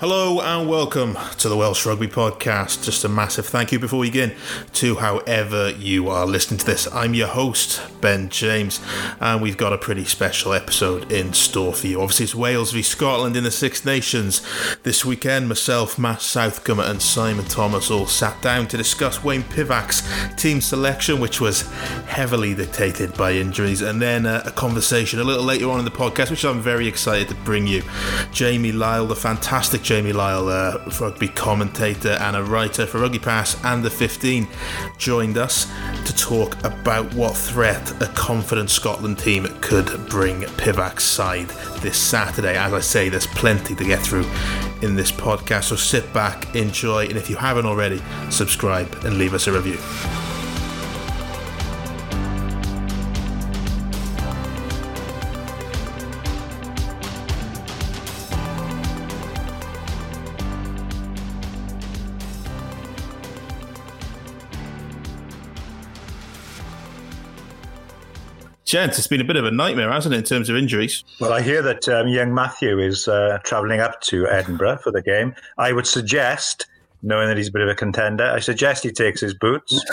Hello and welcome to the Welsh Rugby Podcast. Just a massive thank you before we begin to however you are listening to this. I'm your host, Ben James, and we've got a pretty special episode in store for you. Obviously, it's Wales v Scotland in the Six Nations this weekend. Myself, Matt Southcombe, and Simon Thomas all sat down to discuss Wayne Pivac's team selection, which was heavily dictated by injuries, and then a, a conversation a little later on in the podcast, which I'm very excited to bring you. Jamie Lyall, the fantastic Jamie Lyall, a rugby commentator and a writer for Rugby Pass and the 15, joined us to talk about what threat a confident Scotland team could bring Pivac's side this Saturday. As I say, there's plenty to get through in this podcast, so sit back, enjoy, and if you haven't already, subscribe and leave us a review. Gents, it's been a bit of a nightmare, hasn't it, in terms of injuries? Well, I hear that um, young Matthew is uh, travelling up to Edinburgh for the game. I would suggest, knowing that he's a bit of a contender, I suggest he takes his boots,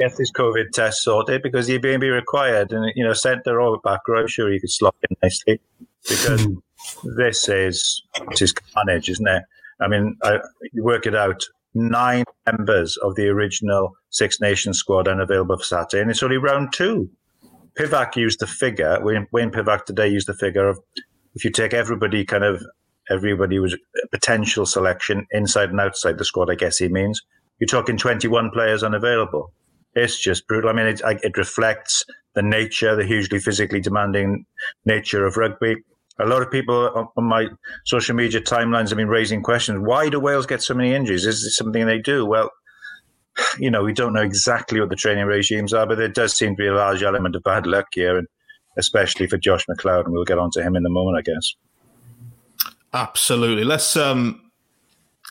gets his COVID test sorted because he may be required. And, you know, centre or back row, I'm sure he could slot in nicely because this is, this is carnage, isn't it? I mean, I, you work it out. Nine members of the original Six Nations squad unavailable for Saturday, and it's only round two. Pivac used the figure, Wayne, Wayne Pivac today used the figure of if you take everybody kind of, everybody was a potential selection inside and outside the squad, I guess he means, you're talking 21 players unavailable. It's just brutal. I mean, it, it reflects the nature, the hugely physically demanding nature of rugby. A lot of people on my social media timelines have been raising questions. Why do Wales get so many injuries? Is it something they do? Well, you know, we don't know exactly what the training regimes are, but there does seem to be a large element of bad luck here, and especially for Josh McLeod, and we'll get on to him in a moment, I guess. Absolutely. Let's um,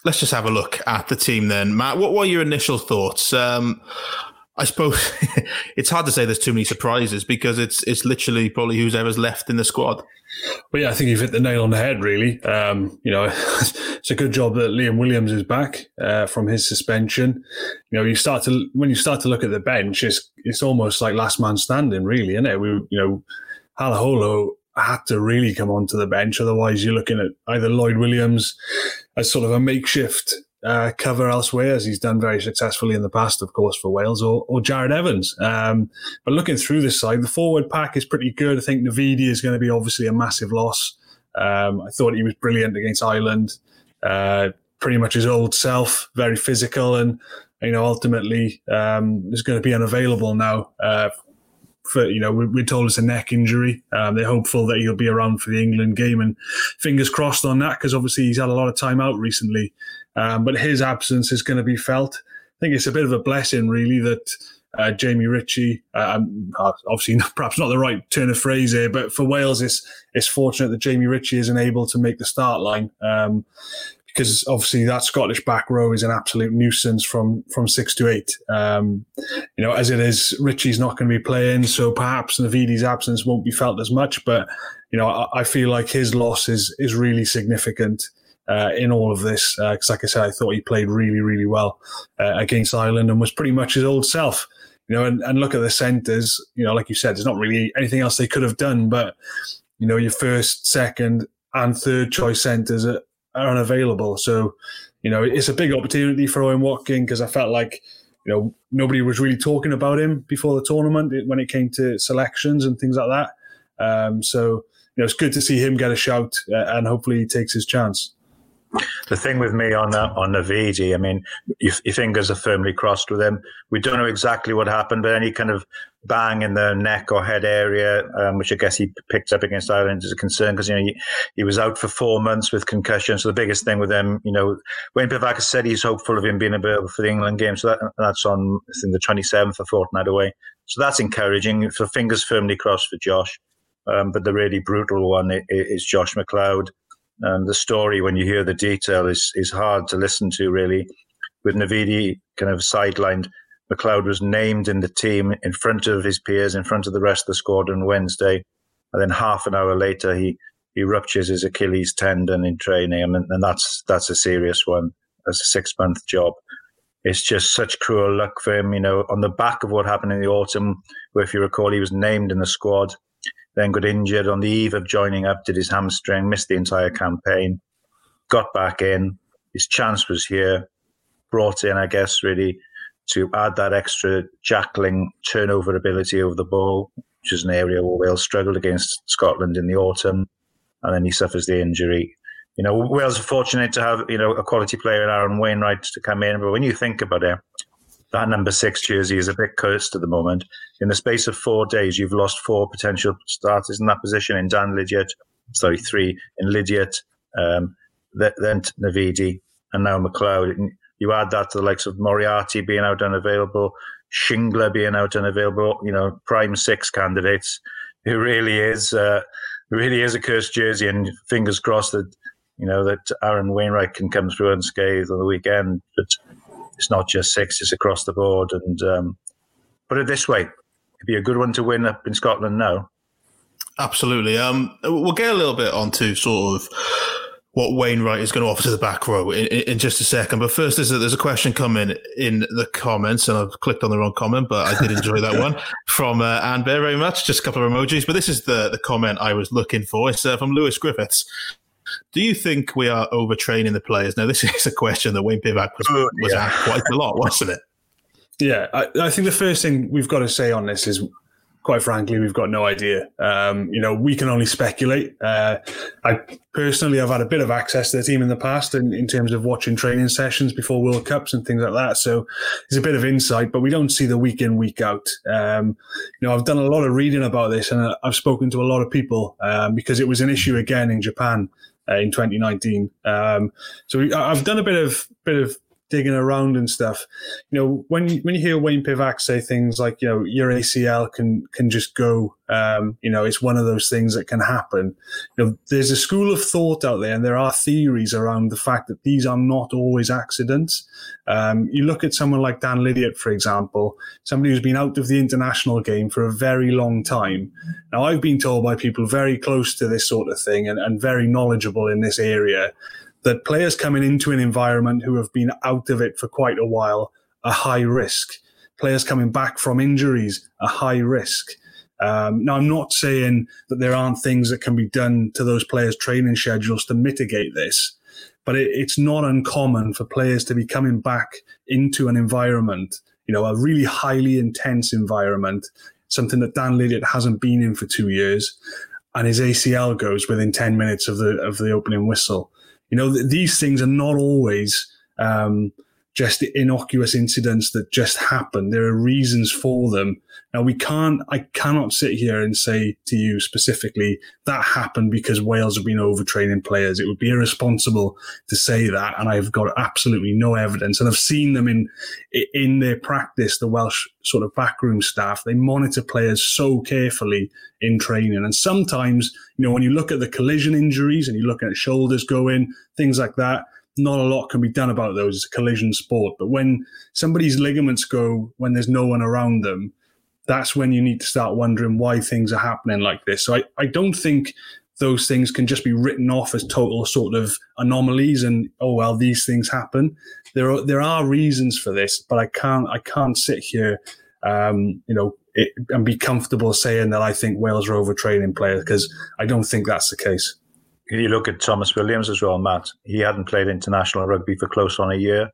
let's just have a look at the team then, Matt. What were your initial thoughts? Um, I suppose it's hard to say there's too many surprises because it's it's literally probably who's ever's left in the squad. But yeah, I think you've hit the nail on the head. Really, um, you know, it's a good job that Liam Williams is back uh, from his suspension. You know, you start to when you start to look at the bench, it's it's almost like last man standing, really, isn't it? We, you know, Halaholo had to really come onto the bench, otherwise you're looking at either Lloyd Williams as sort of a makeshift uh, cover elsewhere, as he's done very successfully in the past, of course, for Wales, or, or Jarrod Evans. Um, but looking through this side, the forward pack is pretty good. I think Navidi is going to be obviously a massive loss. Um, I thought he was brilliant against Ireland, uh, pretty much his old self, very physical, and you know ultimately um, is going to be unavailable now. Uh, for you know, we're told it's a neck injury. Um, they're hopeful that he'll be around for the England game, and fingers crossed on that because obviously he's had a lot of time out recently. Um, but his absence is going to be felt. I think it's a bit of a blessing, really, that uh, Jamie Ritchie, uh, um, obviously perhaps not the right turn of phrase here, but for Wales, it's, it's fortunate that Jamie Ritchie isn't able to make the start line. Because obviously that Scottish back row is an absolute nuisance from from six to eight. Um, you know, as it is, Ritchie's not going to be playing, so perhaps Navidi's absence won't be felt as much. But you know, I, I feel like his loss is is really significant uh, in all of this. Because, uh, like I said, I thought he played really, really well uh, against Ireland and was pretty much his old self. You know, and, and look at the centres. You know, like you said, there's not really anything else they could have done. But you know, your first, second, and third choice centres are, are unavailable. So, you know, it's a big opportunity for Owen Watkin because I felt like you know nobody was really talking about him before the tournament when it came to selections and things like that. Um, so you know, it's good to see him get a shout uh, and hopefully he takes his chance. The thing with me on uh, on Navidi, I mean, your, your, fingers are firmly crossed with him. We don't know exactly what happened, but any kind of bang in the neck or head area, um, which I guess he picked up against Ireland, is a concern because you know he, he, was out for four months with concussion. So the biggest thing with him, you know, Wayne Pivac said he's hopeful of him being available for the England game. So that, that's on I think the twenty seventh, a fortnight away. So that's encouraging. So fingers firmly crossed for Josh. Um, but the really brutal one is Josh McLeod. And the story, when you hear the detail, is is hard to listen to. Really, with Navidi kind of sidelined, McLeod was named in the team in front of his peers, in front of the rest of the squad on Wednesday, and then half an hour later, he he ruptures his Achilles tendon in training, and, and that's that's a serious one. That's a six month job. It's just such cruel luck for him, you know, on the back of what happened in the autumn, where if you recall, he was named in the squad, then got injured on the eve of joining up, did his hamstring, missed the entire campaign, got back in. His chance was here, brought in, I guess, really to add that extra jackling turnover ability over the ball, which is an area where Wales struggled against Scotland in the autumn. And then he suffers the injury. You know, Wales are fortunate to have, you know, a quality player in Aaron Wainwright to come in. But when you think about it, that number six jersey is a bit cursed at the moment. In the space of four days, you've lost four potential starters in that position in Dan Lydiate, sorry, three in Lydiate, um, then Navidi, and now McLeod. You add that to the likes of Moriarty being out and available, Shingler being out unavailable, you know, prime six candidates. It really is, uh, really is a cursed jersey, and fingers crossed that you know that Aaron Wainwright can come through unscathed on the weekend. But it's not just six; it's across the board. And um, put it this way, it'd be a good one to win up in Scotland now. Absolutely. Um, we'll get a little bit onto sort of what Wainwright is going to offer to the back row in, in just a second. But first, there's a, there's a question coming in the comments, and I've clicked on the wrong comment, but I did enjoy that one from uh, Anne Bear very much. Just a couple of emojis, but this is the, the comment I was looking for. It's uh, from Lewis Griffiths. Do you think we are overtraining the players? Now, this is a question that Wayne Pivac was, oh, was yeah. asked quite a lot, wasn't it? Yeah, I, I think the first thing we've got to say on this is quite frankly, we've got no idea. Um, you know, we can only speculate. Uh, I personally have had a bit of access to the team in the past in, in terms of watching training sessions before World Cups and things like that. So there's a bit of insight, but we don't see the week in, week out. Um, you know, I've done a lot of reading about this and I've spoken to a lot of people um, because it was an issue again in Japan. Uh, in 2019, um, so we, I've done a bit of bit of digging around and stuff. You know, when you, when you hear Wayne Pivac say things like, you know, your ACL can can just go, um, you know, it's one of those things that can happen. You know, there's a school of thought out there, and there are theories around the fact that these are not always accidents. Um, you look at someone like Dan Lydiate, for example, somebody who's been out of the international game for a very long time. Now, I've been told by people very close to this sort of thing and, and very knowledgeable in this area that players coming into an environment who have been out of it for quite a while are high risk. Players coming back from injuries are high risk. Um, now, I'm not saying that there aren't things that can be done to those players' training schedules to mitigate this, but it, it's not uncommon for players to be coming back into an environment, you know, a really highly intense environment, something that Dan Lydiate hasn't been in for two years, and his ACL goes within 10 minutes of the of the opening whistle. You know, th- these things are not always um, just innocuous incidents that just happen. There are reasons for them. Now we can't, I cannot sit here and say to you specifically that happened because Wales have been overtraining players. It would be irresponsible to say that. And I've got absolutely no evidence. And I've seen them in, in their practice, the Welsh sort of backroom staff, they monitor players so carefully in training. And sometimes, you know, when you look at the collision injuries and you look at shoulders going, things like that, not a lot can be done about those. It's a collision sport. But when somebody's ligaments go when there's no one around them, that's when you need to start wondering why things are happening like this. So I, I don't think those things can just be written off as total sort of anomalies and oh well these things happen. There are there are reasons for this, but I can't I can't sit here um, you know it, and be comfortable saying that I think Wales are overtraining players because I don't think that's the case you look at Thomas Williams as well, Matt. He hadn't played international rugby for close on a year.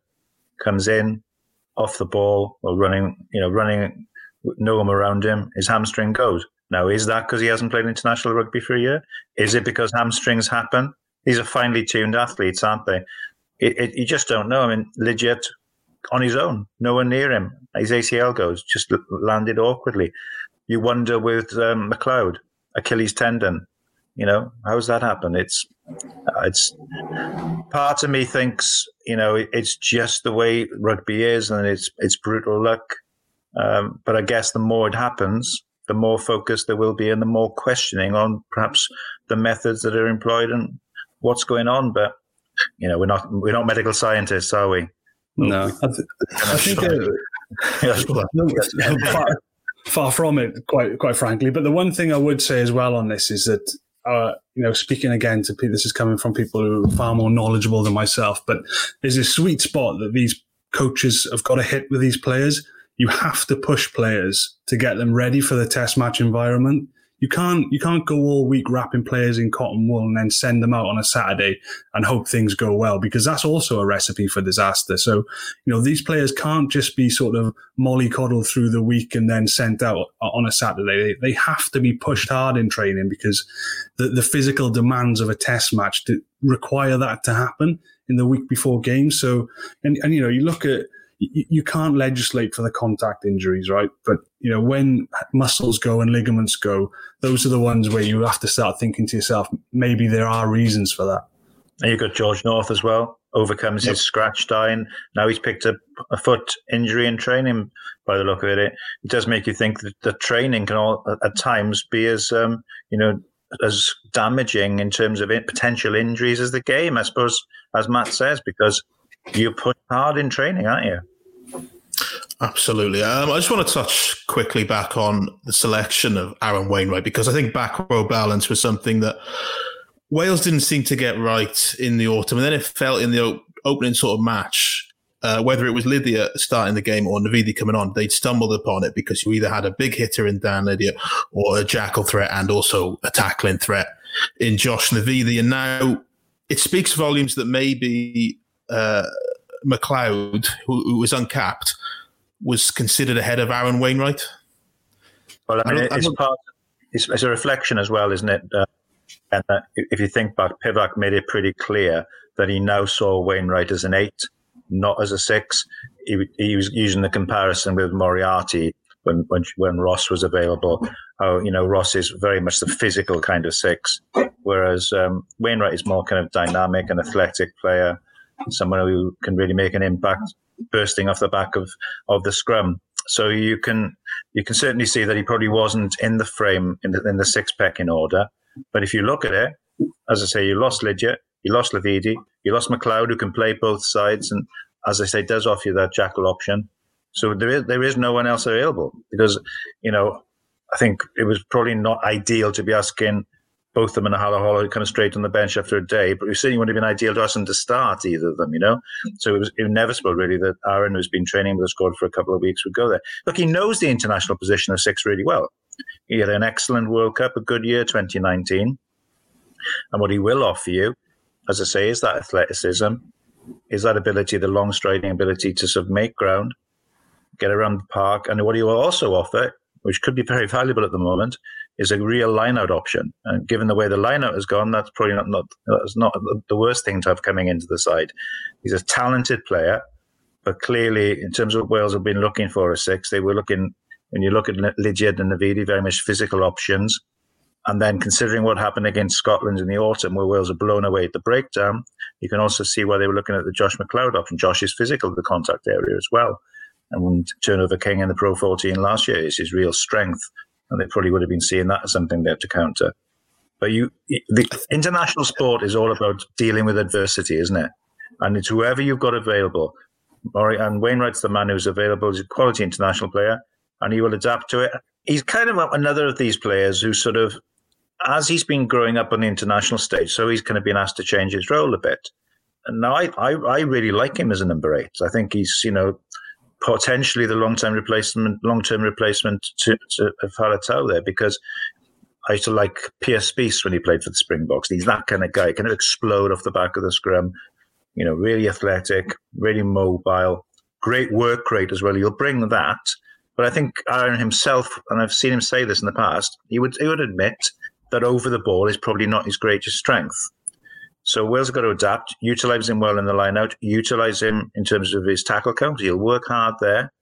Comes in off the ball or running, you know, running no one around him. His hamstring goes. Now, is that because he hasn't played international rugby for a year? Is it because hamstrings happen? These are finely tuned athletes, aren't they? It, it, you just don't know. I mean, Lydiate on his own, no one near him. His ACL goes, just landed awkwardly. You wonder with um, McLeod, Achilles tendon, you know, how's that happen? It's it's part of me thinks you know it's just the way rugby is, and it's it's brutal luck. Um, but I guess the more it happens, the more focus there will be, and the more questioning on perhaps the methods that are employed and what's going on. But you know, we're not we're not medical scientists, are we? No, I, th- I think. Uh, far, far from it, quite quite frankly. But the one thing I would say as well on this is that uh, you know, speaking again to people, this is coming from people who are far more knowledgeable than myself, but there's a sweet spot that these coaches have got to hit with these players. You have to push players to get them ready for the test match environment you can't you can't go all week wrapping players in cotton wool and then send them out on a Saturday and hope things go well because that's also a recipe for disaster. So, you know, these players can't just be sort of mollycoddled through the week and then sent out on a Saturday. They, they have to be pushed hard in training because the, the physical demands of a test match require that to happen in the week before games. So, and, and you know, you look at you, can't legislate for the contact injuries, right? But you know, when muscles go and ligaments go, those are the ones where you have to start thinking to yourself, maybe there are reasons for that. And you've got George North as well, overcomes yep. his scratch dying. Now he's picked up a foot injury in training. By the look of it, it, does make you think that the training can all at times be as um, you know as damaging in terms of potential injuries as the game. I suppose, as Matt says, because you put hard in training, aren't you? Absolutely. Um, I just want to touch quickly back on the selection of Aaron Wainwright because I think back row balance was something that Wales didn't seem to get right in the autumn, and then it felt in the opening sort of match. Uh, whether it was Lydiate starting the game or Navidi coming on, they'd stumbled upon it because you either had a big hitter in Dan Lydiate or a jackal threat and also a tackling threat in Josh Navidi. And now it speaks volumes that maybe uh, McLeod, who, who, was uncapped, was considered ahead of Aaron Wainwright? Well, I mean, I it's, part, it's, it's, a reflection as well, isn't it? Uh, and uh, if you think back, Pivac made it pretty clear that he now saw Wainwright as an eight, not as a six. He, he was using the comparison with Moriarty when, when when Ross was available. How you know Ross is very much the physical kind of six, whereas um, Wainwright is more kind of dynamic and athletic player someone who can really make an impact bursting off the back of, of the scrum. So you can you can certainly see that he probably wasn't in the frame in the, in the six pack in order. But if you look at it, as I say, you lost Lydiate, you lost Navidi, you lost McLeod, who can play both sides, and as I say, does offer you that jackal option. So there is there is no one else available because you know I think it was probably not ideal to be asking both of them in Halaholo kind of straight on the bench after a day. But we certainly wouldn't have been ideal to us and to start either of them, you know. So it was inevitable, really, that Aaron, who's been training with the squad for a couple of weeks, would go there. Look, he knows the international position of six really well. He had an excellent World Cup, a good year 2019. And what he will offer you, as I say, is that athleticism, is that ability, the long striding ability to sort of make ground, get around the park. And what he will also offer, which could be very valuable at the moment, is a real lineout option. And given the way the lineout has gone, that's probably not, not that's not the worst thing to have coming into the side. He's a talented player, but clearly, in terms of what Wales have been looking for a six, they were looking when you look at Lydiate and Navidi, very much physical options. And then considering what happened against Scotland in the autumn, where Wales are blown away at the breakdown, you can also see why they were looking at the Josh McLeod option. Josh is physical at the contact area as well. And Turnover King in the Pro 14 last year is his real strength and they probably would have been seeing that as something there to counter. But you, the international sport is all about dealing with adversity, isn't it? And it's whoever you've got available. And Wainwright's the man who's available. He's a quality international player, and he will adapt to it. He's kind of another of these players who sort of, as he's been growing up on the international stage, so he's kind of been asked to change his role a bit. And now I, I, I really like him as a number eight. I think he's, you know, potentially the long term replacement, long term replacement to, to Faletau there because I used to like Pierre Spies when he played for the Springboks. He's that kind of guy, kind of explode off the back of the scrum. You know, really athletic, really mobile, great work rate as well. He'll bring that. But I think Aaron himself, and I've seen him say this in the past, he would he would admit that over the ball is probably not his greatest strength. So Wales have got to adapt, utilize him well in the lineout, utilize him in terms of his tackle count. He'll work hard there.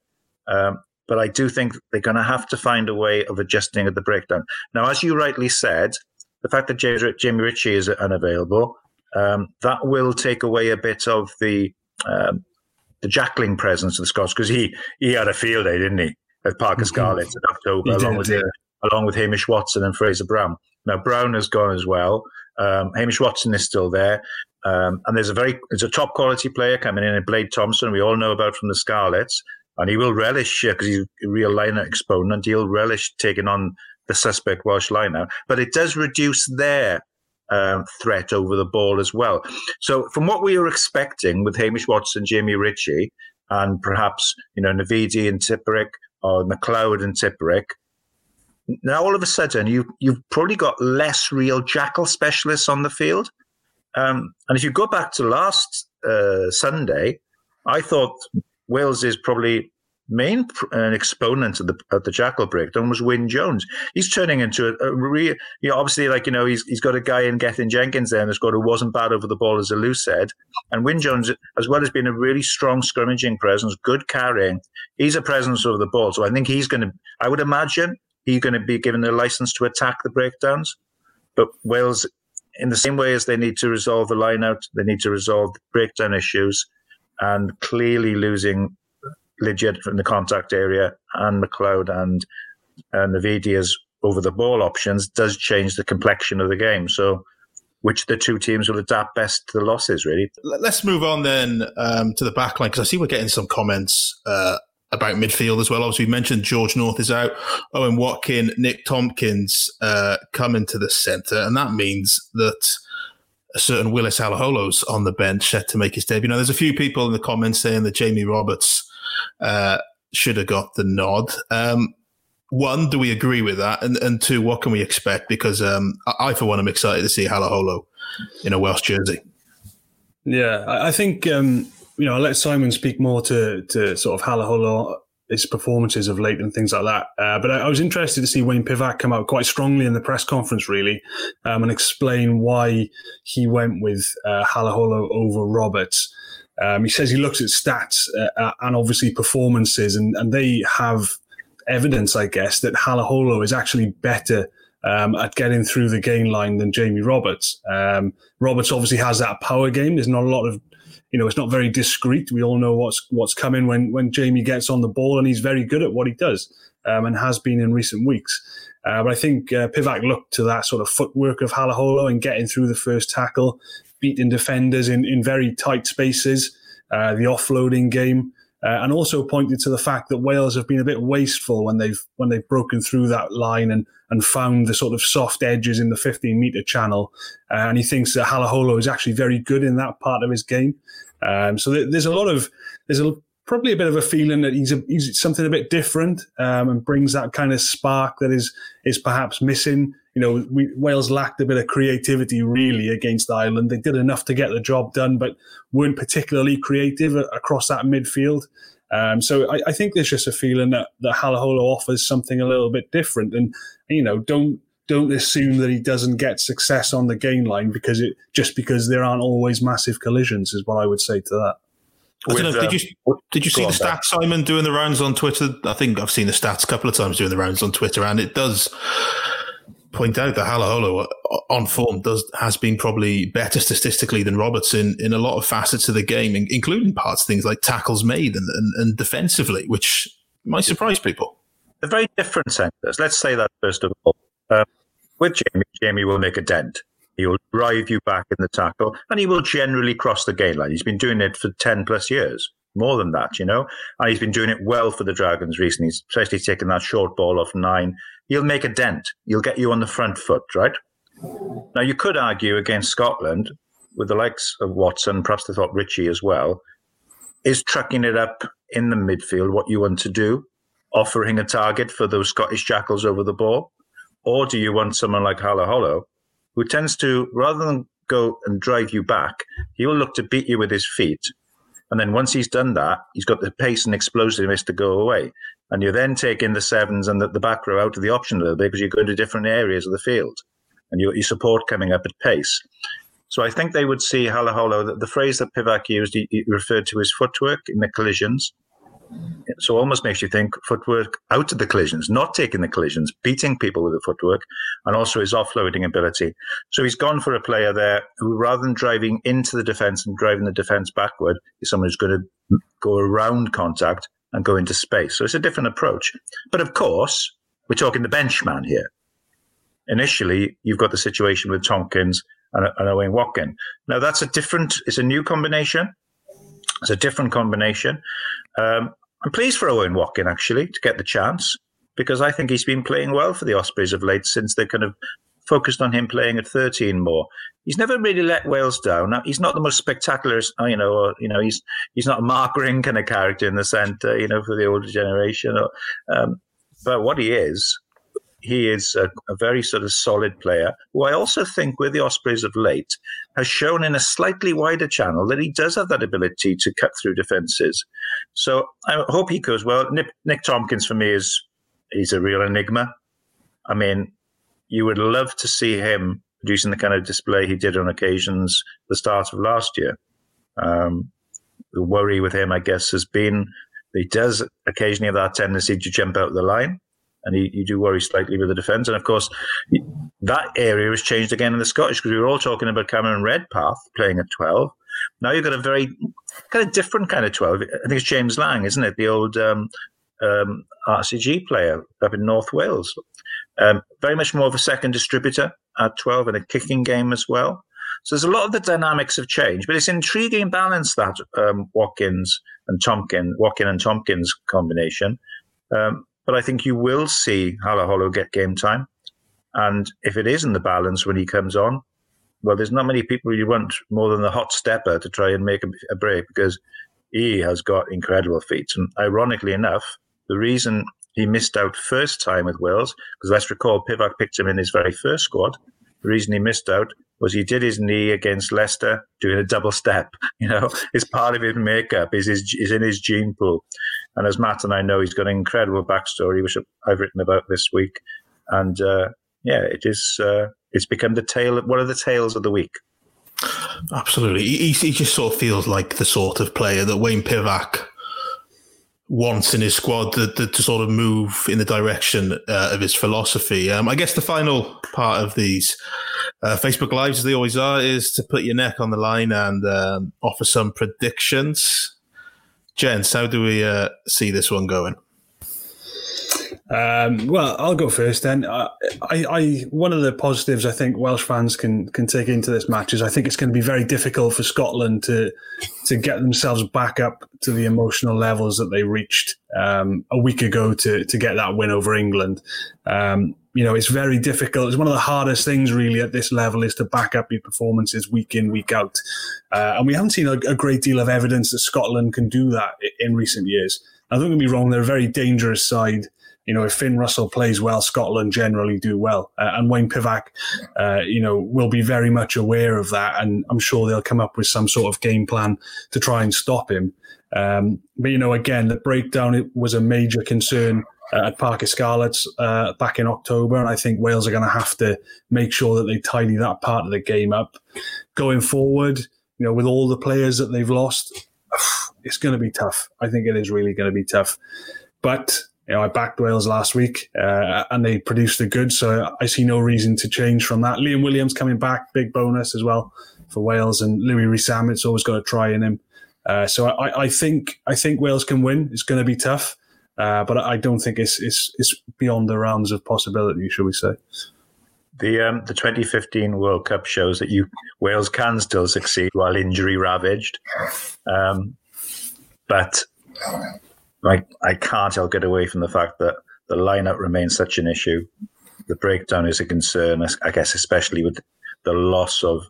Um, but I do think they're going to have to find a way of adjusting at the breakdown. Now, as you rightly said, the fact that James, Jamie Ritchie is unavailable, um, that will take away a bit of the um, the jackling presence of the Scots because he he had a field day, didn't he, at Parc y Scarlets in October, along did, with yeah. along with Hamish Watson and Fraser Brown. Now Brown has gone as well. Um, Hamish Watson is still there. Um, and there's a very there's a top quality player coming in, Blade Thomson, we all know about from the Scarlets, and he will relish because uh, he's a real liner exponent. He'll relish taking on the suspect Welsh lineout, but it does reduce their um, threat over the ball as well. So, from what we were expecting with Hamish Watson, Jamie Ritchie, and perhaps you know Navidi and Tipuric or McLeod and Tipuric, now all of a sudden you you've probably got less real jackal specialists on the field. Um, and if you go back to last uh, Sunday, I thought Wales is probably main exponent of the of the Jackal breakdown was Wyn Jones. He's turning into a, a real, you know, obviously like you know he's he's got a guy in Gethin Jenkins there, and has got who wasn't bad over the ball as Alou said, and Wyn Jones as well has been a really strong scrummaging presence, good carrying. He's a presence over the ball, so I think he's going to. I would imagine he's going to be given a license to attack the breakdowns, but Wales. In the same way as they need to resolve the line out, they need to resolve the breakdown issues and clearly losing Lydiate from the contact area and McLeod and and Navidi's over the ball options does change the complexion of the game. So, which the two teams will adapt best to the losses, really. Let's move on then um, to the backline because I see we're getting some comments uh, about midfield as well. Obviously, we mentioned George North is out, Owen Watkin, Nick Tompkins uh, coming to the centre, and that means that a certain Willis Halaholo's on the bench set to make his debut. Now, there's a few people in the comments saying that Jamie Roberts uh, should have got the nod. Um, one, do we agree with that? And, and two, what can we expect? Because um, I, for one, am excited to see Halaholo in a Welsh jersey. Yeah, I, I think um, you know I'll let Simon speak more to to sort of Halaholo his performances of late and things like that. Uh, but I, I, was interested to see Wayne Pivac come out quite strongly in the press conference, really, um, and explain why he went with uh, Halaholo over Roberts. Um, he says he looks at stats uh, uh, and obviously performances, and, and they have evidence, I guess, that Halaholo is actually better um, at getting through the game line than Jamie Roberts. Um, Roberts obviously has that power game. There's not a lot of, you know, it's not very discreet. We all know what's what's coming when when Jamie gets on the ball, and he's very good at what he does, um, and has been in recent weeks. Uh, but I think uh, Pivac looked to that sort of footwork of Halaholo and getting through the first tackle, beating defenders in, in very tight spaces, uh, the offloading game, uh, and also pointed to the fact that Wales have been a bit wasteful when they've when they've broken through that line and and found the sort of soft edges in the 15 meter channel. Uh, and he thinks that Halaholo is actually very good in that part of his game. Um, so th- there's a lot of there's a probably a bit of a feeling that he's a, he's something a bit different um, and brings that kind of spark that is is perhaps missing. You know, we, Wales lacked a bit of creativity really against Ireland. They did enough to get the job done, but weren't particularly creative across that midfield. Um, so I, I, think there's just a feeling that that Halaholo offers something a little bit different, and you know, don't don't assume that he doesn't get success on the gain line because it just because there aren't always massive collisions is what I would say to that. With, know, did you um, did you see the stats, Simon, doing the rounds on Twitter? I think I've seen the stats a couple of times doing the rounds on Twitter, and it does point out that Halaholo uh, on form does has been probably better statistically than Robertson in a lot of facets of the game, including parts things like tackles made and, and, and defensively, which might surprise people. They're very different centres. Let's say that first of all. Um, with Jamie, Jamie will make a dent. He will drive you back in the tackle, and he will generally cross the gain line. He's been doing it for 10 plus years, more than that, you know? And he's been doing it well for the Dragons recently, especially taking that short ball off nine. He'll make a dent. He'll get you on the front foot, right? Now, you could argue against Scotland, with the likes of Watson, perhaps they thought Ritchie as well, is trucking it up in the midfield what you want to do, offering a target for those Scottish jackals over the ball? Or do you want someone like Halaholo who tends to, rather than go and drive you back, he will look to beat you with his feet. And then once he's done that, he's got the pace and explosiveness to go away. And you're then taking the sevens and the, the back row out of the option a little bit because you're going to different areas of the field and you your support coming up at pace. So I think they would see Halaholo, the, the phrase that Pivac used, he, he referred to his footwork in the collisions so almost makes you think footwork out of the collisions, not taking the collisions, beating people with the footwork, and also his offloading ability. So he's gone for a player there who, rather than driving into the defense and driving the defense backward, is someone who's going to go around contact and go into space. So it's a different approach. But of course, we're talking the benchman here. Initially, you've got the situation with Tompkins and, and Owen Watkin. Now that's a different, it's a new combination. It's a different combination. Um, I'm pleased for Owen Watkin actually to get the chance. because I think he's been playing well for the Ospreys of late since they kind of focused on him playing at 13 more. He's never really let Wales down. Now, he's not the most spectacular, you know, or, you know, he's he's not a Mark Ring kind of character in the centre, you know, for the older generation. Or, um, but what he is, he is a, a, very sort of solid player who I also think with the Ospreys of late has shown in a slightly wider channel that he does have that ability to cut through defences. So I hope he goes well. Nick, Nick Tompkins for me is he's a real enigma. I mean, you would love to see him producing the kind of display he did on occasions the start of last year. Um, the worry with him, I guess, has been that he does occasionally have that tendency to jump out of the line, and you, you do worry slightly with the defence. And of course, that area has changed again in the Scottish because we were all talking about Cameron Redpath playing at 12. Now you've got a very kind of different kind of 12. I think it's James Lang, isn't it? The old um, um, RGC player up in North Wales. Um, very much more of a second distributor at 12 and a kicking game as well. So there's a lot of the dynamics have changed, but it's intriguing balance that um, Watkins and Tompkins, Watkin and Tompkins combination. Um, but I think you will see Halaholo get game time. And if it is in the balance when he comes on, well, there's not many people you want more than the hot stepper to try and make a, a break because he has got incredible feet. And ironically enough, the reason he missed out first time with Wales, because let's recall Pivac picked him in his very first squad. The reason he missed out was he did his knee against Leicester doing a double step. You know, it's part of his makeup, is in his gene pool. And as Matt and I know, he's got an incredible backstory, which I've written about this week. And uh, yeah, it is. Uh, it's become the tale. One of the tales of the week. Absolutely, he, he just sort of feels like the sort of player that Wayne Pivac wants in his squad to, to, to sort of move in the direction uh, of his philosophy. Um, I guess the final part of these uh, Facebook Lives, as they always are, is to put your neck on the line and um, offer some predictions. Gents, how do we uh, see this one going? Um, well, I'll go first then. I, I, one of the positives I think Welsh fans can can take into this match is I think it's going to be very difficult for Scotland to to get themselves back up to the emotional levels that they reached um, a week ago to to get that win over England. Um, you know, it's very difficult. It's one of the hardest things really at this level is to back up your performances week in, week out. Uh, and we haven't seen a, a, great deal of evidence that Scotland can do that in recent years. I don't get me wrong; they're a very dangerous side you know, if Finn Russell plays well, Scotland generally do well. Uh, and Wayne Pivac, uh, you know, will be very much aware of that. And I'm sure they'll come up with some sort of game plan to try and stop him. Um, but, you know, again, the breakdown was a major concern at Parc y Scarlets uh, back in October. And I think Wales are going to have to make sure that they tidy that part of the game up. Going forward, you know, with all the players that they've lost, it's going to be tough. I think it is really going to be tough. But you know, I backed Wales last week uh, and they produced the goods, so I see no reason to change from that. Liam Williams coming back, big bonus as well for Wales, and Louis Rees-Zammit always got a try in him. Uh, so I, I, think I think Wales can win. It's going to be tough, uh, but I don't think it's, it's it's beyond the realms of possibility, shall we say? The um, the 2015 World Cup shows that you Wales can still succeed while injury ravaged, um, but I, I can't help get away from the fact that the lineup remains such an issue. The breakdown is a concern, I guess, especially with the loss of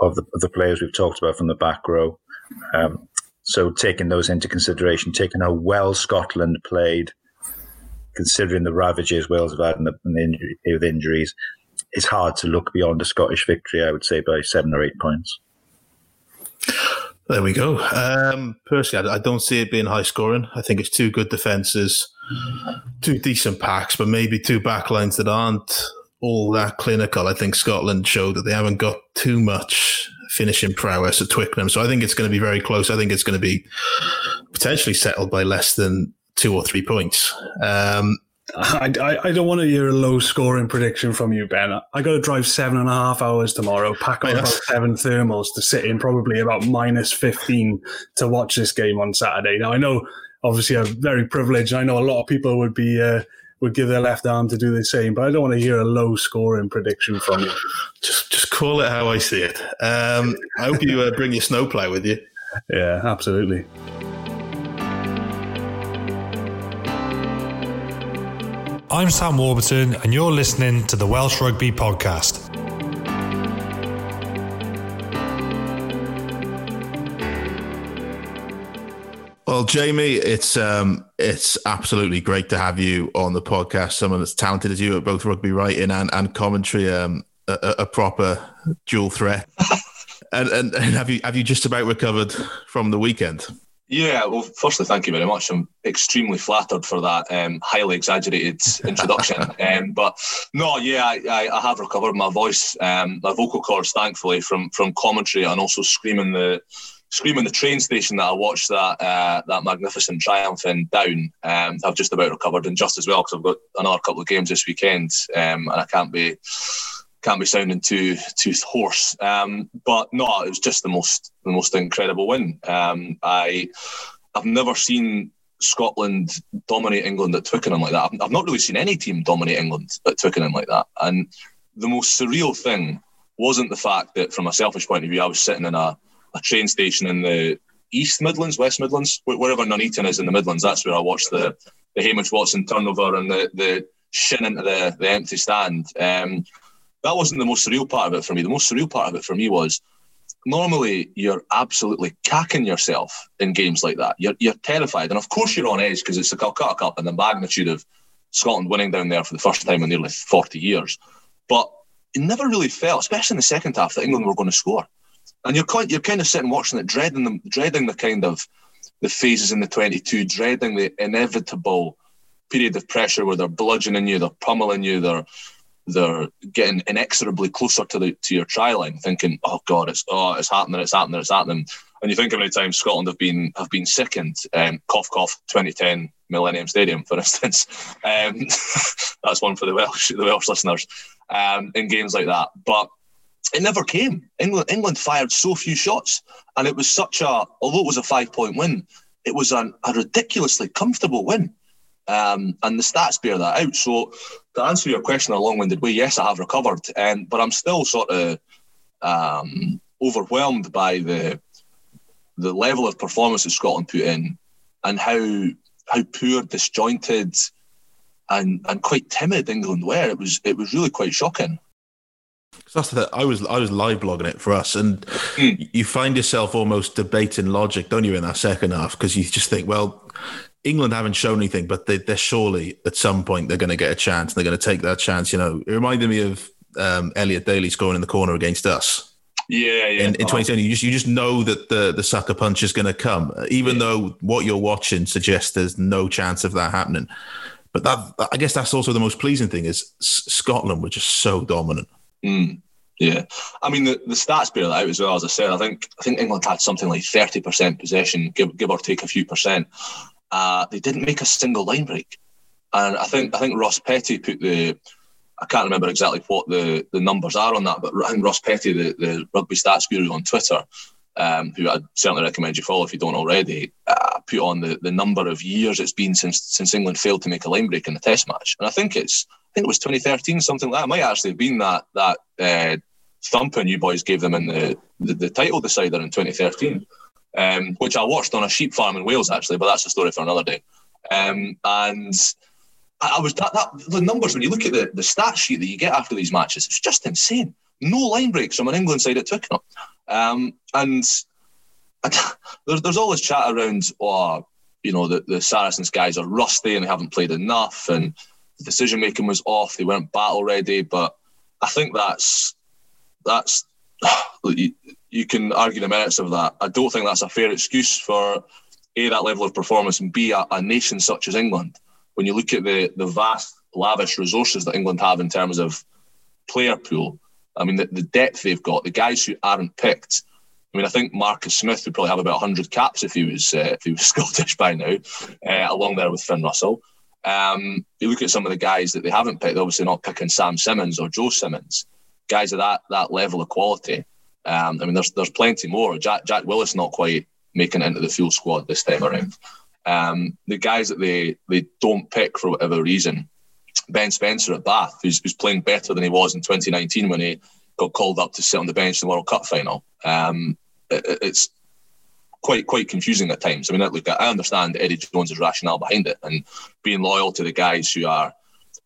of the, of the players we've talked about from the back row. Um, so taking those into consideration, taking how well Scotland played, considering the ravages Wales have had in the, the injury, with injuries, it's hard to look beyond a Scottish victory. I would say by seven or eight points. There we go. Um, personally, I, I, don't see it being high scoring. I think it's two good defences, two decent packs, but maybe two backlines that aren't all that clinical. I think Scotland showed that they haven't got too much finishing prowess at Twickenham. So I think it's going to be very close. I think it's going to be potentially settled by less than two or three points. Um, I, I, I, don't want to hear a low scoring prediction from you, Ben. I got to drive seven and a half hours tomorrow, pack up about seven thermals to sit in probably about minus 15 to watch this game on Saturday. Now, I know obviously I'm very privileged. I know a lot of people would be. Uh, would give their left arm to do the same, but I don't want to hear a low scoring prediction from you. Just, just call it how I see it. Um, I hope you uh, bring your snowplow with you. Yeah, absolutely. I'm Sam Warburton, and you're listening to the Welsh Rugby Podcast. Well, Jamie, it's um, it's absolutely great to have you on the podcast. Someone as talented as you at both rugby writing and, and commentary, um, a, a proper dual threat. and, and, and have you have you just about recovered from the weekend? Yeah, well, firstly, thank you very much. I'm extremely flattered for that um, highly exaggerated introduction. um, but no, yeah, I, I, have recovered my voice, um, my vocal cords, thankfully, from from commentary and also screaming the screaming the train station that I watched that uh, that magnificent triumph in down. Um, I've just about recovered and just as well because I've got another couple of games this weekend, um, and I can't be can't be sounding too too hoarse. Um, but no, it was just the most the most incredible win. Um, I I've never seen Scotland dominate England at Twickenham like that. I've, I've not really seen any team dominate England at Twickenham like that. And the most surreal thing wasn't the fact that, from a selfish point of view, I was sitting in a a train station in the East Midlands, West Midlands, wherever Nuneaton is in the Midlands. That's where I watched the the Hamish Watson turnover and the the shin into the, the empty stand. Um, that wasn't the most surreal part of it for me. The most surreal part of it for me was normally you're absolutely cacking yourself in games like that. You're, you're terrified. And of course you're on edge because it's the Calcutta Cup and the magnitude of Scotland winning down there for the first time in nearly 40 years. But it never really felt, especially in the second half, that England were going to score and you're quite you're kind of sitting watching it, dreading them, dreading the kind of the phases in the 22, dreading the inevitable period of pressure where they're bludgeoning you, they're pummeling you, they're they're getting inexorably closer to the to your try line, thinking, "Oh God, it's oh it's happening, it's happening, it's happening." And you think how many times Scotland have been have been sickened. Um, cough, cough. 2010 Millennium Stadium, for instance. Um, that's one for the Welsh the Welsh listeners um, in games like that. But it never came. England England fired so few shots, and it was such a although it was a five point win, it was an, a ridiculously comfortable win. Um, and the stats bear that out. So to answer your question in a long-winded way, yes, I have recovered, um, but I'm still sort of um, overwhelmed by the the level of performance that Scotland put in, and how how poor, disjointed, and and quite timid England were. It was it was really quite shocking. That's the I was I was live blogging it for us, and mm. you find yourself almost debating logic, don't you, in that second half? Because you just think, well, England haven't shown anything, but they, are surely at some point they're going to get a chance. And they're going to take that chance. You know, it reminded me of um, Elliot Daly scoring in the corner against us. Yeah, yeah. In, in 2020, you just you just know that the the sucker punch is going to come, even yeah. though what you're watching suggests there's no chance of that happening. But that I guess that's also the most pleasing thing is Scotland were just so dominant. Mm, yeah, I mean the, the stats bear that out as well. As I said, I think I think England had something like thirty percent possession, give give or take a few percent. Uh, they didn't make a single line break, and I think I think Ross Petty put the I can't remember exactly what the, the numbers are on that, but I think Ross Petty, the, the rugby stats guru on Twitter, um, who I'd certainly recommend you follow if you don't already, uh, put on the, the number of years it's been since since England failed to make a line break in the Test match, and I think it's I think it was 2013, something like that. It might actually have been that that uh, thumping you boys gave them in the, the, the title decider in 2013, um, which I watched on a sheep farm in Wales actually, but that's a story for another day. Um, and I, I was that, that the numbers when you look at the the stat sheet that you get after these matches, it's just insane. No line breaks from an England side at Twickenham, um, and, there's there's all this chat around, oh, you know, the, the Saracens guys are rusty and they haven't played enough and the decision making was off. They weren't battle ready, but I think that's that's you, you can argue the merits of that. I don't think that's a fair excuse for a that level of performance and b a, a nation such as England. When you look at the the vast lavish resources that England have in terms of player pool, I mean the, the depth they've got, the guys who aren't picked. I mean, I think Marcus Smith would probably have about 100 caps if he was uh, if he was Scottish by now, uh, along there with Finn Russell. Um, you look at some of the guys that they haven't picked, obviously not picking Sam Simmonds or Joe Simmonds, guys of that that level of quality. Um, I mean, there's there's plenty more. Jack Jack Willis not quite making it into the full squad this time around. Um, the guys that they they don't pick for whatever reason, Ben Spencer at Bath, who's, who's playing better than he was in 2019 when he got called up to sit on the bench in the World Cup final. Um, it, it's quite quite confusing at times. I mean, look, I understand Eddie Jones's rationale behind it and being loyal to the guys who are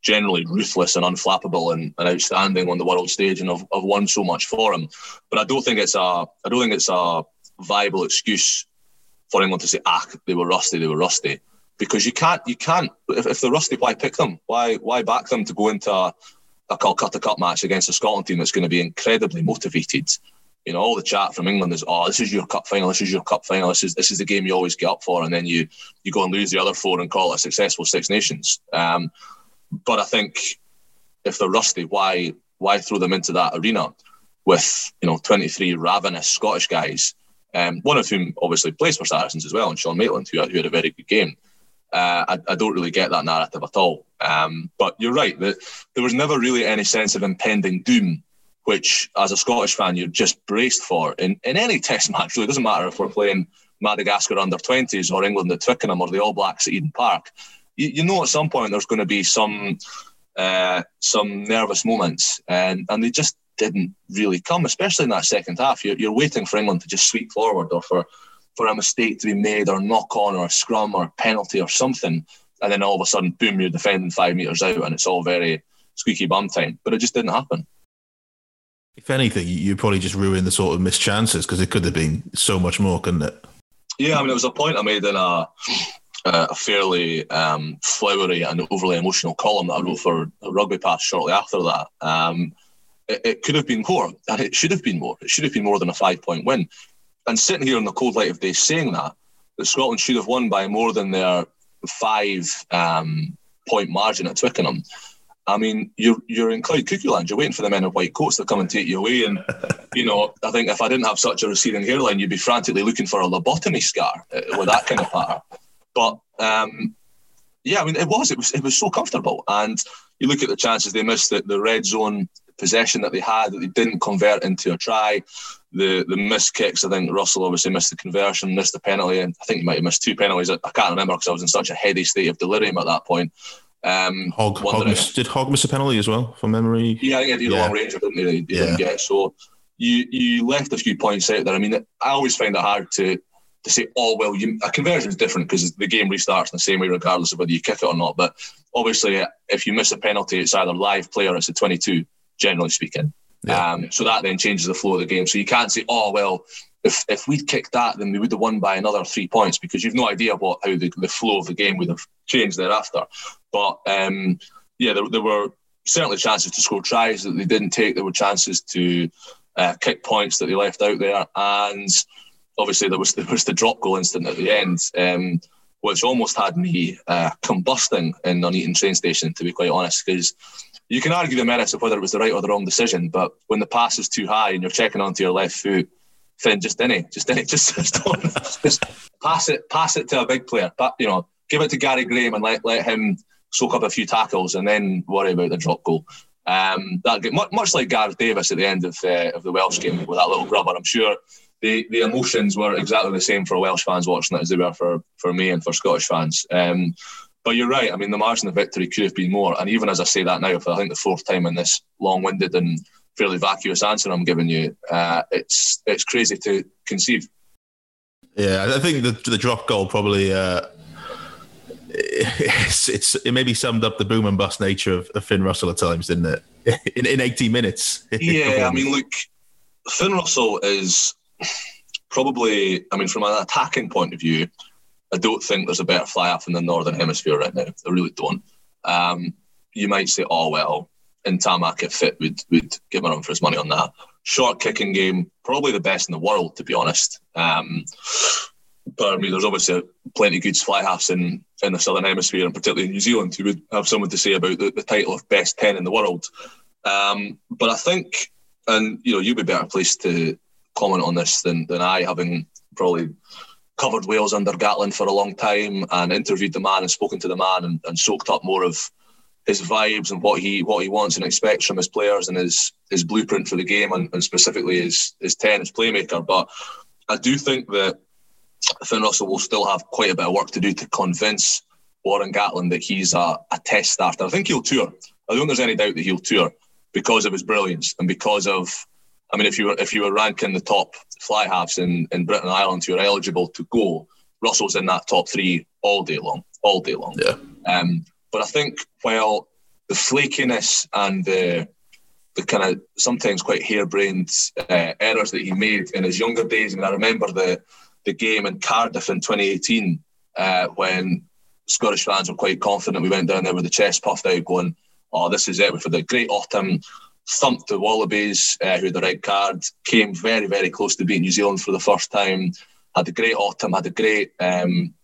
generally ruthless and unflappable and, and outstanding on the world stage and have, have won so much for him. But I don't think it's a I don't think it's a viable excuse for England to say, ah, they were rusty, they were rusty. Because you can't you can't if, if they're rusty, why pick them? Why why back them to go into a, a Calcutta Cup match against a Scotland team that's going to be incredibly motivated? You know, all the chat from England is, "Oh, this is your cup final. This is your cup final. This is this is the game you always get up for." And then you you go and lose the other four and call it a successful Six Nations. Um, but I think if they're rusty, why why throw them into that arena with you know 23 ravenous Scottish guys, um, one of whom obviously plays for Saracens as well, and Sean Maitland, who, who had a very good game. Uh, I, I, don't really get that narrative at all. Um, but you're right that there was never really any sense of impending doom, which, as a Scottish fan, you're just braced for in, in any Test match. Really, it doesn't matter if we're playing Madagascar under 20s or England at Twickenham or the All Blacks at Eden Park you, you know at some point there's going to be some uh, some nervous moments, and and they just didn't really come, especially in that second half. You're, you're waiting for England to just sweep forward or for for a mistake to be made or knock on or a scrum or a penalty or something, and then all of a sudden, boom, you're defending five metres out, and it's all very squeaky bum time. But it just didn't happen. If anything, you probably just ruined the sort of missed chances because it could have been so much more, couldn't it? Yeah, I mean, it was a point I made in a a fairly um, flowery and overly emotional column that I wrote for Rugby Pass shortly after that. Um, it, it, could have been more, and it should have been more. It should have been more than a five point win. And sitting here in the cold light of day saying that, that Scotland should have won by more than their five um, point margin at Twickenham. I mean, you're you're in Clyde Cuckoo land. You're waiting for the men in white coats to come and take you away. And you know, I think if I didn't have such a receding hairline, you'd be frantically looking for a lobotomy scar uh, with that kind of pattern. But um, yeah, I mean, it was it was it was so comfortable. And you look at the chances they missed, the, the red zone possession that they had that they didn't convert into a try. The the missed kicks, I think Russell obviously missed the conversion, missed the penalty, and I think he might have missed two penalties. I, I can't remember because I was in such a heady state of delirium at that point. Um, Hogg, Hogg miss, did Hogg miss a penalty as well from memory? Yeah, I think he did yeah. a long range, didn't he? he yeah. didn't get so. You you left a few points out there. I mean, I always find it hard to to say, oh well, you, a conversion is different because the game restarts in the same way, regardless of whether you kick it or not. But obviously, if you miss a penalty, it's either live play or it's a 22, generally speaking. Yeah. Um, so that then changes the flow of the game. So you can't say, oh well, if if we'd kicked that, then we would have won by another three points because you've no idea what how the, the flow of the game would have changed thereafter. But um, yeah, there, there were certainly chances to score tries that they didn't take. There were chances to uh, kick points that they left out there, and obviously there was there was the drop goal incident at the end, um, which almost had me uh, combusting in Nuneaton train station, to be quite honest, because you can argue the merits of whether it was the right or the wrong decision, but when the pass is too high and you're checking onto your left foot, then just any, just any, just just, just pass it, pass it to a big player, but you know, give it to Gary Graham and let let him soak up a few tackles and then worry about the drop goal. Um, that much, like Gareth Davies at the end of uh, of the Welsh game with that little grubber. I'm sure the, the emotions were exactly the same for Welsh fans watching it as they were for, for me and for Scottish fans. Um, but you're right. I mean, the margin of victory could have been more. And even as I say that now, for I think the fourth time in this long-winded and fairly vacuous answer I'm giving you, uh, it's it's crazy to conceive. Yeah, I think the the drop goal probably uh, it's, it's it maybe summed up the boom and bust nature of, of Finn Russell at times, didn't it? In in 80 minutes. Yeah, I mean, look, Finn Russell is probably, I mean, from an attacking point of view, I don't think there's a better fly half in the Northern Hemisphere right now. I really don't. Um, you might say, oh, well, in Tarmac if fit would, would give him run for his money on that. Short kicking game, probably the best in the world, to be honest. Um, but I mean, there's obviously plenty of good fly halves in, in the Southern Hemisphere, and particularly in New Zealand, who would have something to say about the, the title of best 10 in the world. Um, but I think, and you know, you'd be better placed to comment on this than, than I, having probably covered Wales under Gatland for a long time and interviewed the man and spoken to the man and, and soaked up more of his vibes and what he what he wants and expects from his players and his his blueprint for the game and, and specifically his his ten his playmaker. But I do think that Finn Russell will still have quite a bit of work to do to convince Warren Gatland that he's a, a test starter. I think he'll tour. I don't think there's any doubt that he'll tour because of his brilliance and because of I mean, if you were if you were ranking the top fly halves in, in Britain and Ireland who are eligible to go, Russell's in that top three all day long, all day long. Yeah. Um, but I think while the flakiness and the the kind of sometimes quite harebrained uh, errors that he made in his younger days. I mean, I remember the the game in Cardiff in 2018 uh, when Scottish fans were quite confident. We went down there with the chest puffed out, going, "Oh, this is it." We've had a great autumn, thumped the Wallabies, uh, who had the red card, came very, very close to beating New Zealand for the first time. Had a great autumn, had a great um,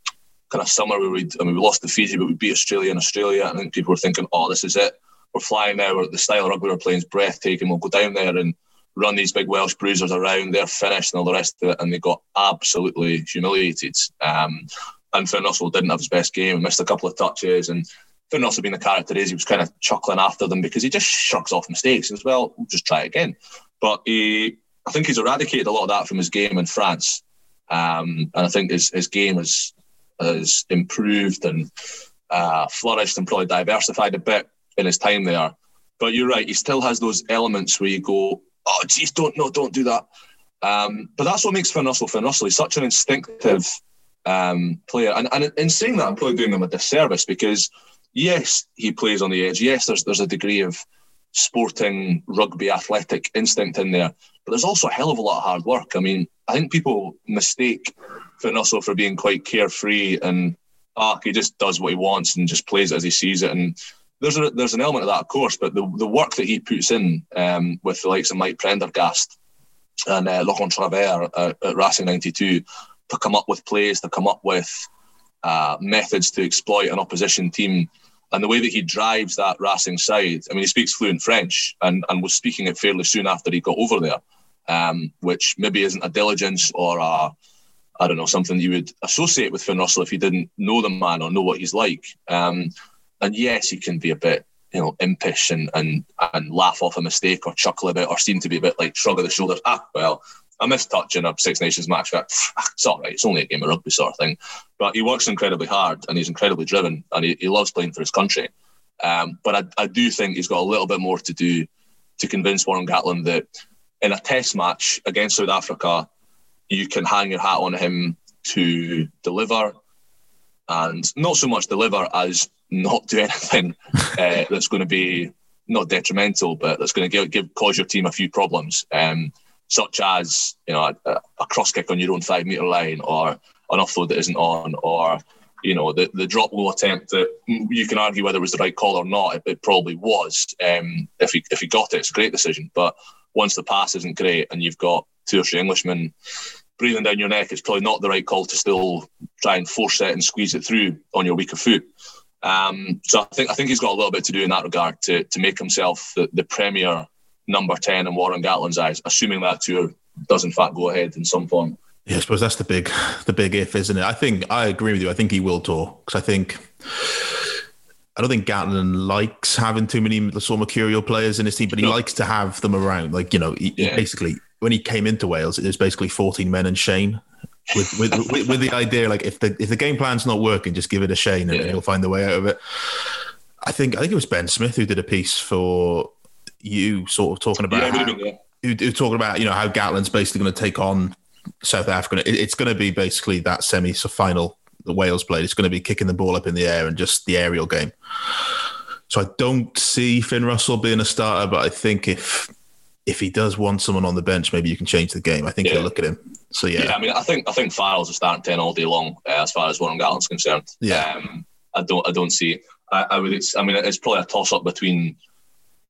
kind of summer where we, I mean, we lost to Fiji, but we beat Australia in Australia. I think people were thinking, "Oh, this is it." We're flying now. The style of rugby we're playing is breathtaking. We'll go down there and run these big Welsh bruisers around. They're finished and all the rest of it, and they got absolutely humiliated. Um, and Finn Russell didn't have his best game, and missed a couple of touches, and Finn Russell being the character is, he was kind of chuckling after them because he just shrugs off mistakes as well. We'll just try it again. But he, I think he's eradicated a lot of that from his game in France, um, and I think his his game has has improved and uh, flourished and probably diversified a bit in his time there. But you're right, he still has those elements where you go, oh, geez, don't no, don't do that. Um, but that's what makes Finn Russell Finn Russell. He's such an instinctive um, player, and, and in saying that, I'm probably doing him a disservice because yes, he plays on the edge. Yes, there's there's a degree of sporting rugby athletic instinct in there, but there's also a hell of a lot of hard work. I mean, I think people mistake Finn Russell for being quite carefree and ah, he just does what he wants and just plays as he sees it and there's a, there's an element of that, of course, but the, the work that he puts in um, with the likes of Mike Prendergast and uh, Laurent Travers at, at Racing 92 to come up with plays, to come up with uh, methods to exploit an opposition team. And the way that he drives that Racing side, I mean, he speaks fluent French and, and was speaking it fairly soon after he got over there, um, which maybe isn't a diligence or a, I don't know, something you would associate with Finn Russell if you didn't know the man or know what he's like. Um, and yes, he can be a bit, you know, impish and and and laugh off a mistake or chuckle a bit or seem to be a bit like shrug of the shoulders. Ah, well, I missed touch in a Six Nations match. It's all right. It's only a game of rugby sort of thing. But he works incredibly hard and he's incredibly driven and he, he loves playing for his country. Um, but I, I do think he's got a little bit more to do to convince Warren Gatland that in a test match against South Africa, you can hang your hat on him to deliver and not so much deliver as not do anything uh, that's going to be not detrimental, but that's going to give, give cause your team a few problems, um, such as you know a, a, cross kick on your own five meter line, or an offload that isn't on, or you know the, the drop low attempt that you can argue whether it was the right call or not. It, it probably was. Um, if he if he got it, it's a great decision. But once the pass isn't great, and you've got two or three Englishmen breathing down your neck, it's probably not the right call to still try and force it and squeeze it through on your weaker foot. Um, so I think I think he's got a little bit to do in that regard to to make himself the, the premier number ten in Warren Gatland's eyes, assuming that tour does in fact go ahead in some form. Yeah, I suppose that's the big the big if, isn't it? I think I agree with you. I think he will tour because I think I don't think Gatland likes having too many sort of mercurial players in his team, but he no. likes to have them around. Like you know, he, yeah. basically when he came into Wales, it was basically fourteen men and Shane with with, with, with, the idea like if the if the game plan's not working, just give it a Shane and yeah. he'll find the way out of it. I think I think it was Ben Smith who did a piece for you, sort of talking about yeah, how, yeah. who talking about you know how Gatland's basically going to take on South Africa. It, it's going to be basically that semi final that Wales played. It's going to be kicking the ball up in the air and just the aerial game. So I don't see Finn Russell being a starter, but I think if if he does want someone on the bench, maybe you can change the game. I think yeah. he'll look at him. So yeah. yeah, I mean, I think I think Farrell's a starting ten all day long uh, as far as Warren Gatland's concerned. Yeah, um, I don't I don't see. I, I would. I mean, it's probably a toss up between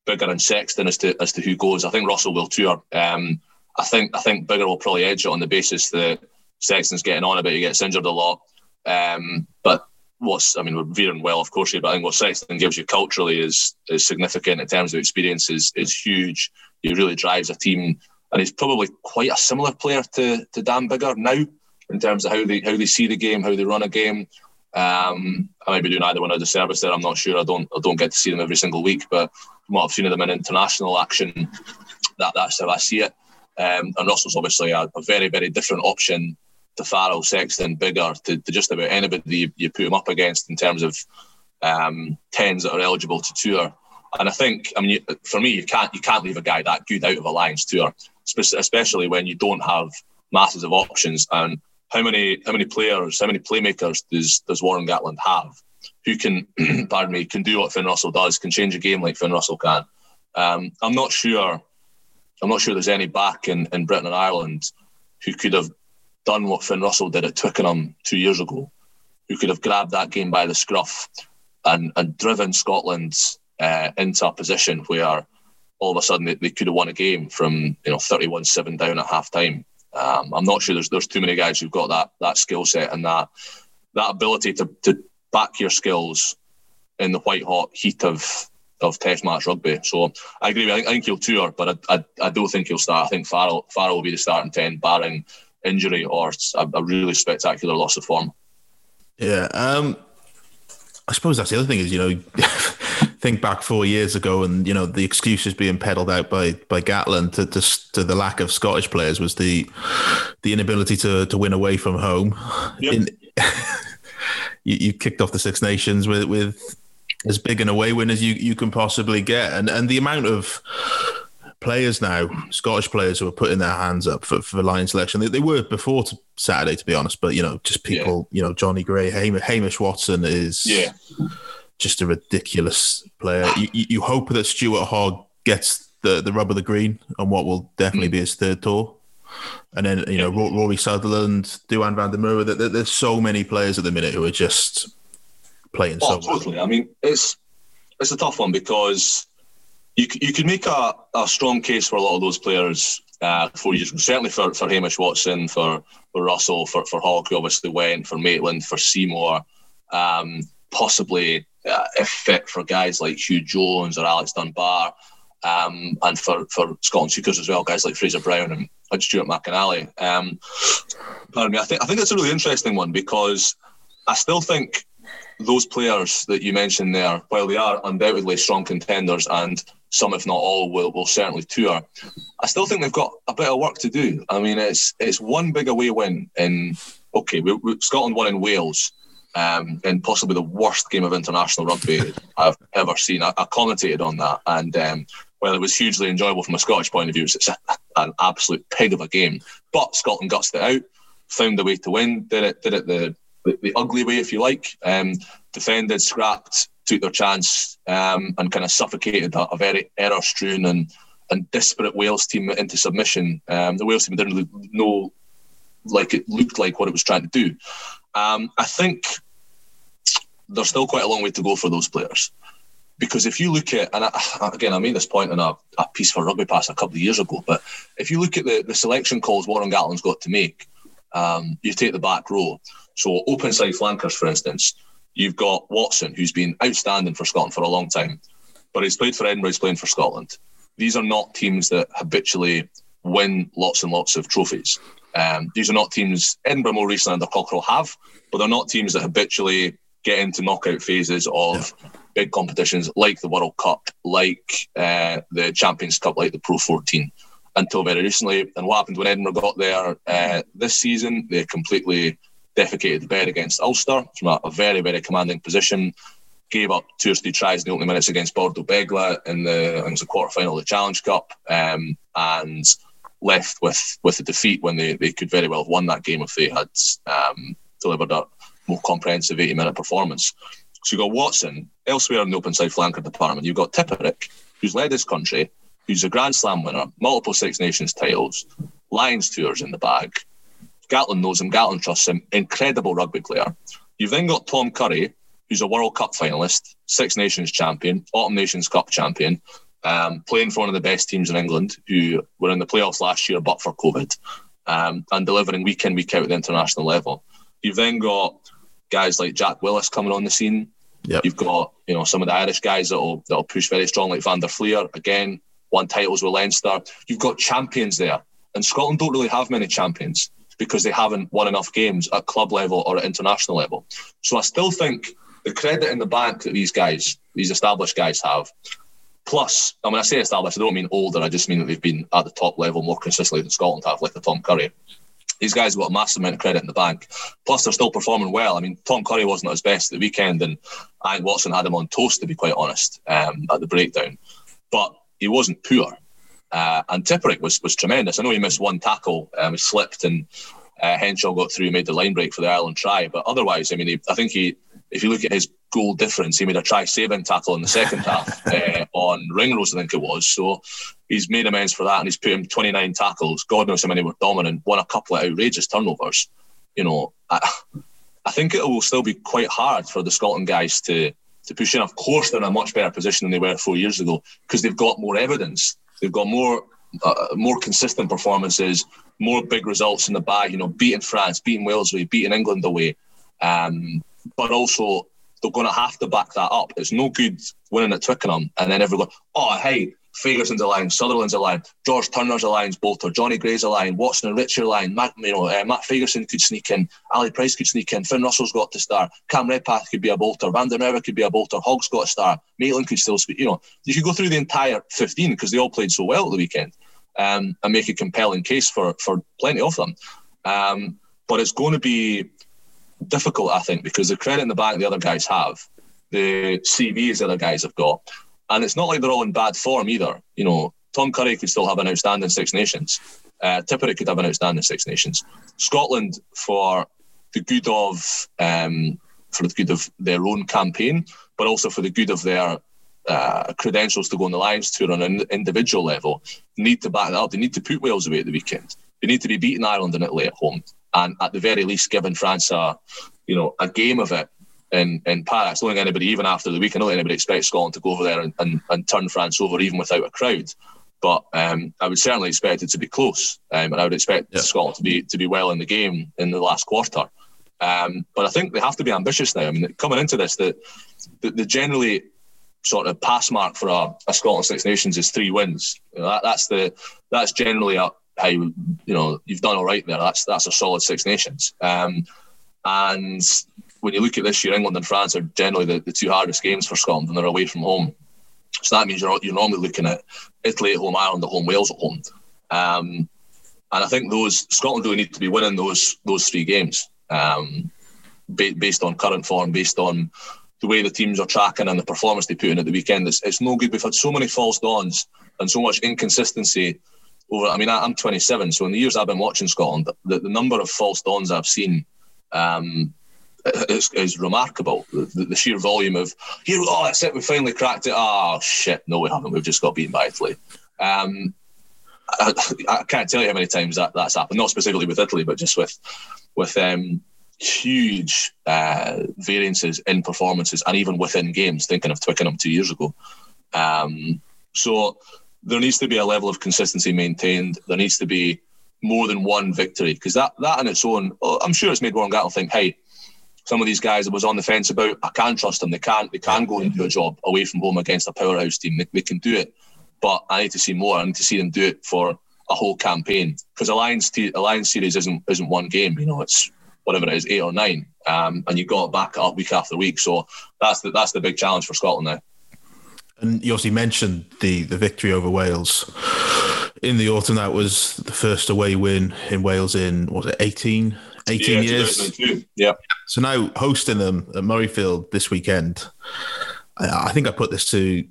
Biggar and Sexton as to as to who goes. I think Russell will tour. Um, I think I think Biggar will probably edge it on the basis that Sexton's getting on a bit. He gets injured a lot. Um, but what's I mean, we're veering well, of course, here, but I think what Sexton gives you culturally is is significant in terms of experience. is is huge. He really drives a team and he's probably quite a similar player to to Dan Biggar now in terms of how they how they see the game, how they run a game. Um, I might be doing either one of the service there. I'm not sure. I don't I don't get to see them every single week, but from what I've seen of them in international action, that that's how I see it. Um, and Russell's obviously a, a, very very different option to Farrell, Sexton, Biggar, to, to just about anybody you, you, put him up against in terms of um, tens that are eligible to tour. And I think, I mean, for me, you can't you can't leave a guy that good out of a Lions tour especially when you don't have masses of options. And how many how many players, how many playmakers does does Warren Gatland have? who can, pardon me, can do what Finn Russell does, can change a game like Finn Russell can. Um, I'm not sure. I'm not sure there's any back in, in Britain and Ireland who could have done what Finn Russell did at Twickenham two years ago, who could have grabbed that game by the scruff and, and driven Scotland uh, into a position where all of a sudden they, they could have won a game from you know 31-7 down at half time. Um, I'm not sure there's there's too many guys who've got that that skill set and that that ability to, to back your skills in the white hot heat of of Test match rugby. So I agree. I think, I think he'll tour, but I, I, I don't think he'll start. I think Farrell Farrell will be the starting ten, barring injury or a, a really spectacular loss of form. Yeah. Um, I suppose that's the other thing is you know. think back four years ago, and you know the excuses being peddled out by by Gatland to, to, to the lack of Scottish players was the the inability to to win away from home. Yep. In, you, you, kicked off the Six Nations with with as big an away win as you, you can possibly get, and and the amount of players now, Scottish players who are putting their hands up for, for line selection. They, they were before Saturday, to be honest, but you know, just people, yeah. you know, Jonny Gray, Hamish, Hamish Watson is yeah. Just a ridiculous player. You, you, hope that Stuart Hogg gets the, the rub of the green on what will definitely mm. be his third tour. And then, you know, Rory Sutherland, Duhan van der Merwe, there's so many players at the minute who are just playing oh, so totally. Well. I mean, it's it's a tough one because you you can make a, a strong case for a lot of those players uh, for you. Certainly for, for Hamish Watson, for, for Russell, for, for Hogg, who obviously went, for Maitland, for Seymour, um, possibly uh, fit for guys like Huw Jones or Alex Dunbar, um, and for, for Scotland Hookers as well, guys like Fraser Brown and, and Stuart McInally. Um, pardon me, I think I think it's a really interesting one because I still think those players that you mentioned there, while they are undoubtedly strong contenders and some, if not all, will, will certainly tour. I still think they've got a bit of work to do. I mean, it's it's one big away win in okay, we, we, Scotland won in Wales, um, in possibly the worst game of international rugby I've ever seen. I, I commentated on that, and um, while it was hugely enjoyable from a Scottish point of view, it's an absolute pig of a game. But Scotland gutsed it out, found a way to win, did it did it the the, the ugly way, if you like. Um, defended, scrapped, took their chance, um, and kind of suffocated a, a very error-strewn and and disparate Wales team into submission. Um, the Wales team didn't really know like it looked like what it was trying to do. Um, I think there's still quite a long way to go for those players. Because if you look at, and I, again, I made this point in a, a, piece for Rugby Pass a couple of years ago, but if you look at the, the selection calls Warren Gatland's got to make, um, you take the back row. So open side flankers, for instance, you've got Watson, who's been outstanding for Scotland for a long time, but he's played for Edinburgh, he's playing for Scotland. These are not teams that habitually win lots and lots of trophies. Um, these are not teams Edinburgh more recently under Cockerill have, but they're not teams that habitually get into knockout phases of yeah. big competitions like the World Cup, like uh, the Champions Cup, like the Pro 14 until very recently. And what happened when Edinburgh got there uh, this season? They completely defecated the bed against Ulster from a, a, very, very commanding position. Gave up two or three tries in the opening minutes against Bordeaux Bègles in the it was the quarter final of the Challenge Cup, um, and left with with a defeat when they, they could very well have won that game if they had um, delivered a more comprehensive 80 minute performance. So you've got Watson elsewhere in the open side flanker department. You've got Tipuric, who's led this country, who's a Grand Slam winner, multiple Six Nations titles, Lions tours in the bag, Gatland knows him, Gatland trusts him, incredible rugby player. You've then got Tom Curry, who's a World Cup finalist, Six Nations champion, Autumn Nations Cup champion, um, playing for one of the best teams in England, who were in the playoffs last year but for COVID, um, and delivering week in, week out at the international level. You've then got guys like Jack Willis coming on the scene. Yep. You've got you know some of the Irish guys that'll that'll push very strong, like Van der Flier again, won titles with Leinster. You've got champions there, and Scotland don't really have many champions because they haven't won enough games at club level or at international level. So I still think the credit in the bank that these guys, these established guys have, plus, I mean, I say established, I don't mean older, I just mean that they've been at the top level more consistently than Scotland have, like the Tom Curry. These guys have got a massive amount of credit in the bank. Plus, they're still performing well. I mean, Tom Curry wasn't at his best at the weekend, and I think Watson had him on toast, to be quite honest, um, at the breakdown. But he wasn't poor. Uh, and Tipuric was was tremendous. I know he missed one tackle, um, he slipped, and uh, Henshaw got through, and made the line break for the Ireland try. But otherwise, I mean, he, I think he if you look at his goal difference, he made a try saving tackle in the second half uh, on Ringrose, I think it was. So he's made amends for that, and he's put him 29 tackles. God knows how many were dominant. Won a couple of outrageous turnovers. You know, I, I think it will still be quite hard for the Scotland guys to to push in. Of course, they're in a much better position than they were four years ago because they've got more evidence. They've got more uh, more consistent performances, more big results in the bag. You know, beating France, beating Wales away, beating England away. Um, but also, they're going to have to back that up. It's no good winning at Twickenham and then everyone, oh, hey, Fagerson's a line, Sutherland's a line, George Turner's a line, Bolter, Jonny Gray's a line, Watson and Richard line, Matt, you know, uh, Matt Fagerson could sneak in, Ali Price could sneak in, Finn Russell's got to start, Cam Redpath could be a bolter, Van der Merwe could be a bolter, Hogg's got to start, Maitland could still speak, you know, you could go through the entire 15 because they all played so well at the weekend um, and make a compelling case for, for plenty of them. Um, but it's going to be difficult, I think, because the credit in the bank the other guys have, the CVs the other guys have got, and it's not like they're all in bad form either. You know, Tom Curry could still have an outstanding Six Nations. Uh, Tipuric could have an outstanding Six Nations. Scotland, for the good of um, for the good of their own campaign, but also for the good of their uh, credentials to go on the Lions tour on an individual level, need to back that up. They need to put Wales away at the weekend. They need to be beating Ireland and Italy at home, and at the very least, giving France a, you know, a game of it in, in Paris. I don't think anybody, even after the week, I don't think anybody expects Scotland to go over there and, and, and turn France over even without a crowd. But um, I would certainly expect it to be close, um, and I would expect yeah. Scotland to be to be well in the game in the last quarter. Um, but I think they have to be ambitious now. I mean, coming into this, the, the, the generally sort of pass mark for a, a Scotland Six Nations is three wins. You know, that, that's the that's generally a, how you know you've done all right there. That's that's a solid Six Nations. Um, and when you look at this year, England and France are generally the, the two hardest games for Scotland, and they're away from home. So that means you're you're normally looking at Italy at home, Ireland at home, Wales at home. Um, and I think those Scotland really need to be winning those those three games um, based on current form, based on the way the teams are tracking and the performance they put in at the weekend. It's, it's no good. We've had so many false dawns and so much inconsistency over. I mean, I, am 27, so in the years I've been watching Scotland, the, the number of false dawns I've seen um, is, is, remarkable. The, the, sheer volume of here, oh, that's it, we finally cracked it. Oh shit, no, we haven't. We've just got beaten by Italy. Um, I, I, can't tell you how many times that, that's happened. Not specifically with Italy, but just with with um, huge uh, variances in performances and even within games. Thinking of Twickenham two years ago, um, so there needs to be a level of consistency maintained. There needs to be more than one victory because that that in its own, oh, I'm sure it's made Warren Gatland think, hey, some of these guys I was on the fence about, I can trust them. They can't they can go and do a job away from home against a powerhouse team. They, they can do it, but I need to see more. I need to see them do it for a whole campaign because a Lions, t- a Lions series isn't isn't one game. You know, it's whatever it is, eight or nine, um, and you got it back up week after week. So that's the that's the big challenge for Scotland now. And you obviously mentioned the the victory over Wales in the autumn. That was the first away win in Wales in was it 18, 18 yeah, years? Yeah. So now hosting them at Murrayfield this weekend. I think I put this to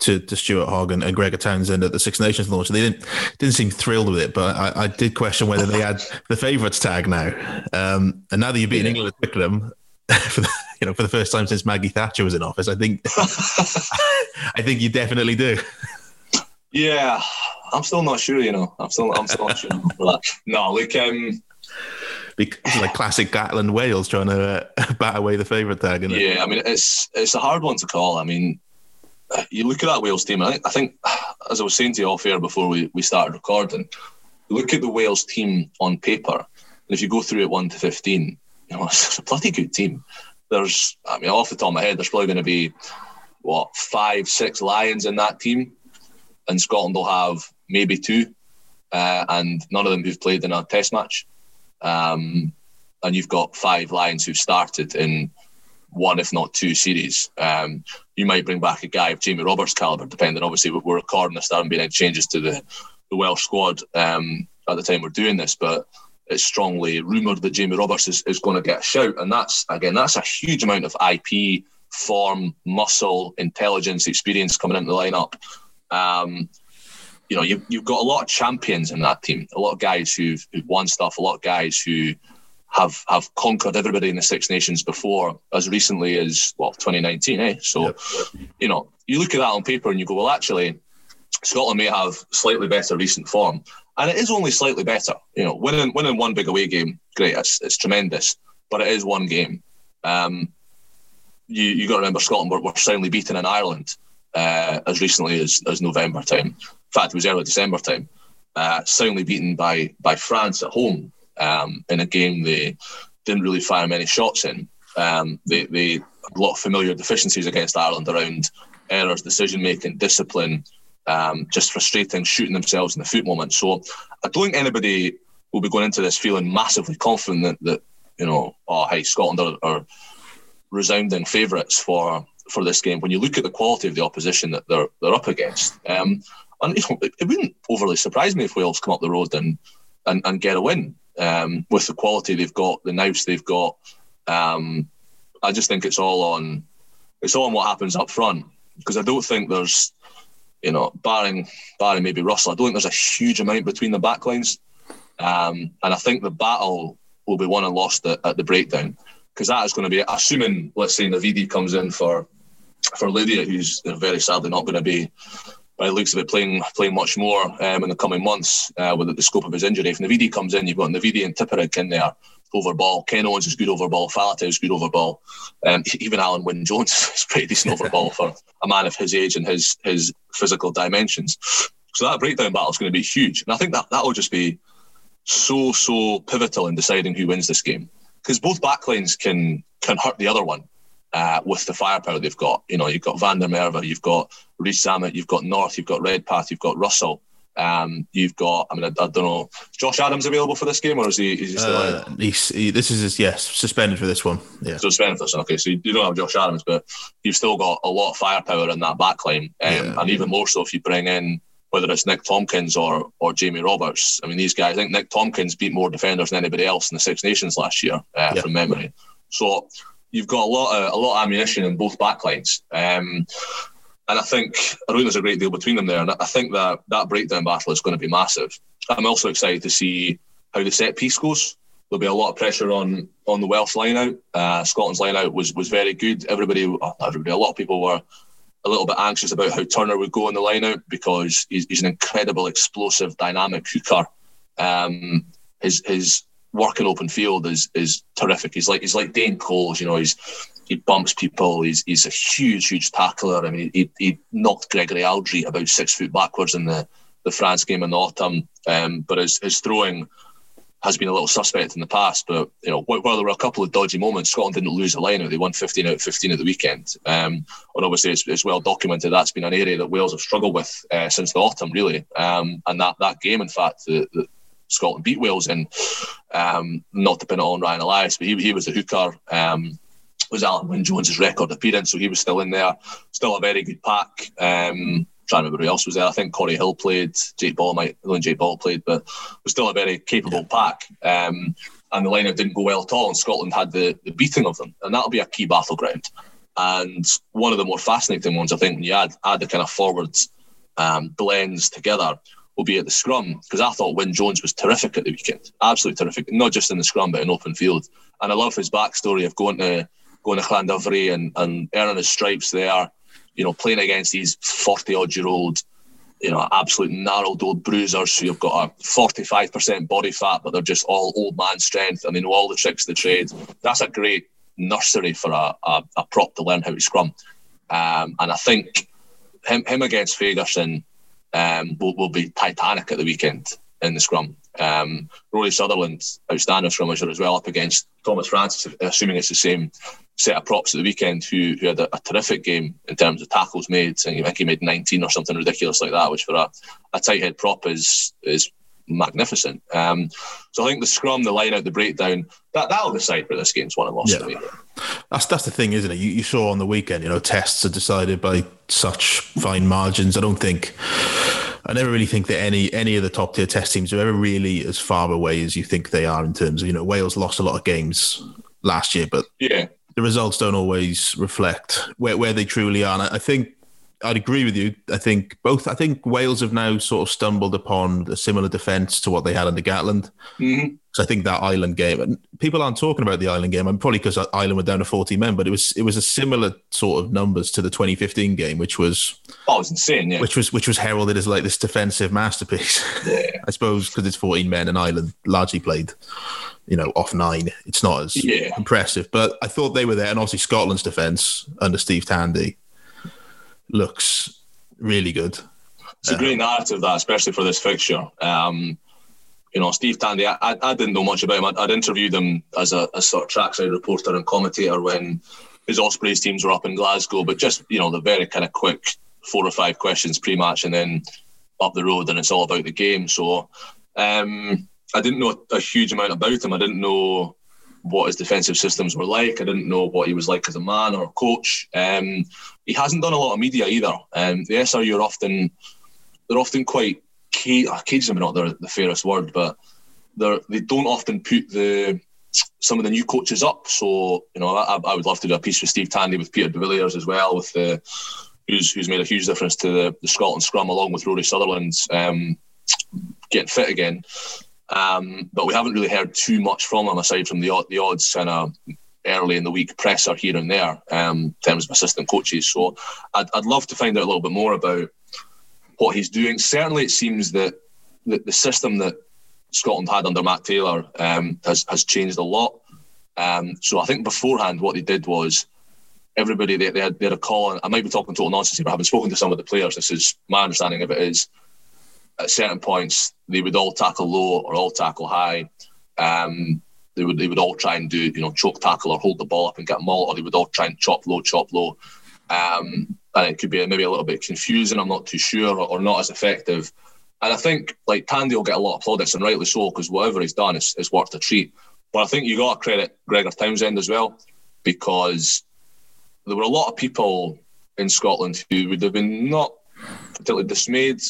to, to Stuart Hogg and, and Gregor Townsend at the Six Nations launch. They didn't didn't seem thrilled with it, but I, I did question whether they had the favourites tag now. Um, and now that you've been yeah. England at Twickenham for the, you know for the first time since Maggie Thatcher was in office, I think I think you definitely do. Yeah, I'm still not sure. You know, I'm still I'm still not sure. No, like um. Because like classic Gatland Wales trying to uh, bat away the favourite tag. Yeah, I mean it's it's a hard one to call. I mean, you look at that Wales team, I think, as I was saying to you off air before we, we started recording, look at the Wales team on paper, and if you go through it 1 to 15, you know, it's a bloody good team. There's, I mean, off the top of my head, there's probably going to be, what, five, six Lions in that team, and Scotland will have maybe two, uh, and none of them who've played in a test match. Um, and you've got five Lions who've started in one, if not two series. Um, you might bring back a guy of Jamie Roberts' caliber, depending. Obviously, we're recording this, there haven't been any changes to the, the Welsh squad um, at the time we're doing this, but it's strongly rumoured that Jamie Roberts is, is going to get a shout. And that's, again, that's a huge amount of IP, form, muscle, intelligence, experience coming into the lineup. Um, you know, you've, you've got a lot of champions in that team, a lot of guys who've, who've won stuff, a lot of guys who have have conquered everybody in the Six Nations before, as recently as well 2019. Eh? So, yep. you know, you look at that on paper and you go, well, actually, Scotland may have slightly better recent form, and it is only slightly better. You know, winning winning one big away game, great, it's, it's tremendous, but it is one game. Um, you you got to remember Scotland were, were soundly beaten in Ireland uh, as recently as, as November time. In fact, it was early December time. Uh, soundly beaten by by France at home um, in a game they didn't really fire many shots in. Um, they they a lot of familiar deficiencies against Ireland around errors, decision making, discipline, um, just frustrating, shooting themselves in the foot moment. So I don't think anybody will be going into this feeling massively confident that, that you know, oh, hey, Scotland are, are resounding favourites for for this game. When you look at the quality of the opposition that they're they're up against, um, and you know, it, it, wouldn't overly surprise me if Wales come up the road and and, and get a win um, with the quality they've got, the nous they've got. Um, I just think it's all on it's all on what happens up front because I don't think there's you know, barring barring maybe Russell, I don't think there's a huge amount between the backlines. Um, and I think the battle will be won and lost at, at the breakdown because that is going to be assuming, let's say, Navidi comes in for for Lydiate, who's very sadly not going to be, by the looks of it, playing playing much more um, in the coming months uh, with the scope of his injury. If Navidi comes in, you've got Navidi and Tipuric in there over ball. Ken Owens is good over ball. Faletau is good over ball. Um, even Alun Wyn Jones is pretty decent over ball for a man of his age and his his physical dimensions. So that breakdown battle is going to be huge, and I think that that will just be so so pivotal in deciding who wins this game because both backlines can can hurt the other one. Uh, with the firepower they've got, you know, you've got Van der Merwe, you've got Rees Zammit, you've got North, you've got Redpath, you've got Russell. Um, you've got, I mean, I, I, don't know, Josh Adams available for this game, or is he? Is he still uh, he's, he, this is his, yes, suspended for this one. Yeah, suspended for this. One. Okay, so you, don't have Josh Adams, but you've still got a lot of firepower in that back line, um, yeah, and even more so if you bring in whether it's Nick Tompkins or or Jamie Roberts. I mean, these guys. I think Nick Tompkins beat more defenders than anybody else in the Six Nations last year, uh, yeah. from memory. So you've got a lot of a lot of ammunition in both backlines. Um, and I think I think there's a great deal between them there. And I think that that breakdown battle is going to be massive. I'm also excited to see how the set piece goes. There'll be a lot of pressure on on the Welsh line out. Uh, Scotland's line out was was very good. Everybody, everybody, a lot of people were a little bit anxious about how Turner would go in the line out because he's, he's an incredible, explosive, dynamic hooker. Um, his his work in open field is is terrific. He's like he's like Dane Coles, you know. He's he bumps people. He's he's a huge, huge tackler. I mean, he, he knocked Gregory Alldritt about six foot backwards in the, the France game in the autumn. Um, but his, his throwing has been a little suspect in the past. But you know, while there were a couple of dodgy moments, Scotland didn't lose a line out. They won 15 out of 15 at the weekend. Um, and obviously, it's, it's, well documented that's been an area that Wales have struggled with uh, since the autumn, really. Um, and that that game, in fact, the, the Scotland beat Wales in. Um, not to pin it on Ryan Elias, but he, he was the hooker. Um, was Alun Wyn Jones's record appearance, so he was still in there. Still a very good pack. Um, trying to remember who else was there. I think Cory Hill played. Jake Ball might, only Jake Ball played, but was still a very capable pack. Um, and the lineup didn't go well at all, and Scotland had the, the beating of them, and that'll be a key battleground. And one of the more fascinating ones, I think, when you add add the kind of forwards um, blends together, will be at the scrum because I thought Wyn Jones was terrific at the weekend, absolutely terrific, not just in the scrum but in open field. And I love his backstory of going to going to Llandovery and, and earning his stripes there, you know, playing against these 40 odd year old, you know, absolute narrowed old bruisers who have got a 45% body fat, but they're just all old man strength and they know all the tricks of the trade. That's a great nursery for a, a, a prop to learn how to scrum. Um, and I think him, him against Fagerson um, will, will be titanic at the weekend in the scrum. Um, Rory Sutherland, outstanding scrummager as well, up against Tomas Francis, assuming it's the same set of props at the weekend, who, who had a, a terrific game in terms of tackles made. I think he made 19 or something ridiculous like that, which for a, a tight head prop is is magnificent. Um, so I think the scrum, the line out, the breakdown, that that'll decide where this game's won and lost. Yeah. That's that's the thing, isn't it? You, you saw on the weekend, you know, tests are decided by such fine margins. I don't think I never really think that any any of the top tier test teams are ever really as far away as you think they are in terms of you know Wales lost a lot of games last year, but yeah, the results don't always reflect where, where they truly are. And I think I'd agree with you. I think both. I think Wales have now sort of stumbled upon a similar defence to what they had under Gatland. Mm-hmm. So I think that Ireland game, and people aren't talking about the Ireland game. I'm probably because Ireland were down to 40 men, but it was it was a similar sort of numbers to the 2015 game, which was oh, it was insane, yeah. Which was which was heralded as like this defensive masterpiece. Yeah. I suppose because it's 14 men and Ireland largely played, you know, off nine. It's not as Yeah. impressive, but I thought they were there, and obviously Scotland's defence under Steve Tandy looks really good. It's a great narrative that, especially for this fixture. Um, you know, Steve Tandy, I, I, didn't know much about him. I'd, I'd interviewed him as a, a sort of trackside reporter and commentator when his Ospreys teams were up in Glasgow, but just, you know, the very kind of quick four or five questions pre-match and then up the road and it's all about the game. So um, I didn't know a huge amount about him. I didn't know what his defensive systems were like. I didn't know what he was like as a man or a coach. Um, he hasn't done a lot of media either. Um, the SRU are often they're often quite cage. Cage is not the, fairest word, but they they don't often put the some of the new coaches up. So you know, I, I would love to do a piece with Steve Tandy with Pieter de Villiers as well, with the who's who's made a huge difference to the, the Scotland scrum along with Rory Sutherland's um, getting fit again. Um, but we haven't really heard too much from him aside from the the odds kind of early in the week presser here and there um, in terms of assistant coaches. So I'd, I'd love to find out a little bit more about what he's doing. Certainly, it seems that the, the system that Scotland had under Matt Taylor um, has has changed a lot. Um, so I think beforehand, what they did was everybody they, they, had, they had a call. And I might be talking total nonsense here, but having spoken to some of the players, this is my understanding of it is at certain points they would all tackle low or all tackle high. Um, they would they would all try and do you know choke tackle or hold the ball up and get maul, or they would all try and chop low, chop low. Um, and it could be maybe a little bit confusing. I'm not too sure, or, or not as effective. And I think like Tandy will get a lot of plaudits, and rightly so, because whatever he's done is, is worth a treat. But I think you got to credit Gregor Townsend as well, because there were a lot of people in Scotland who would have been not particularly dismayed.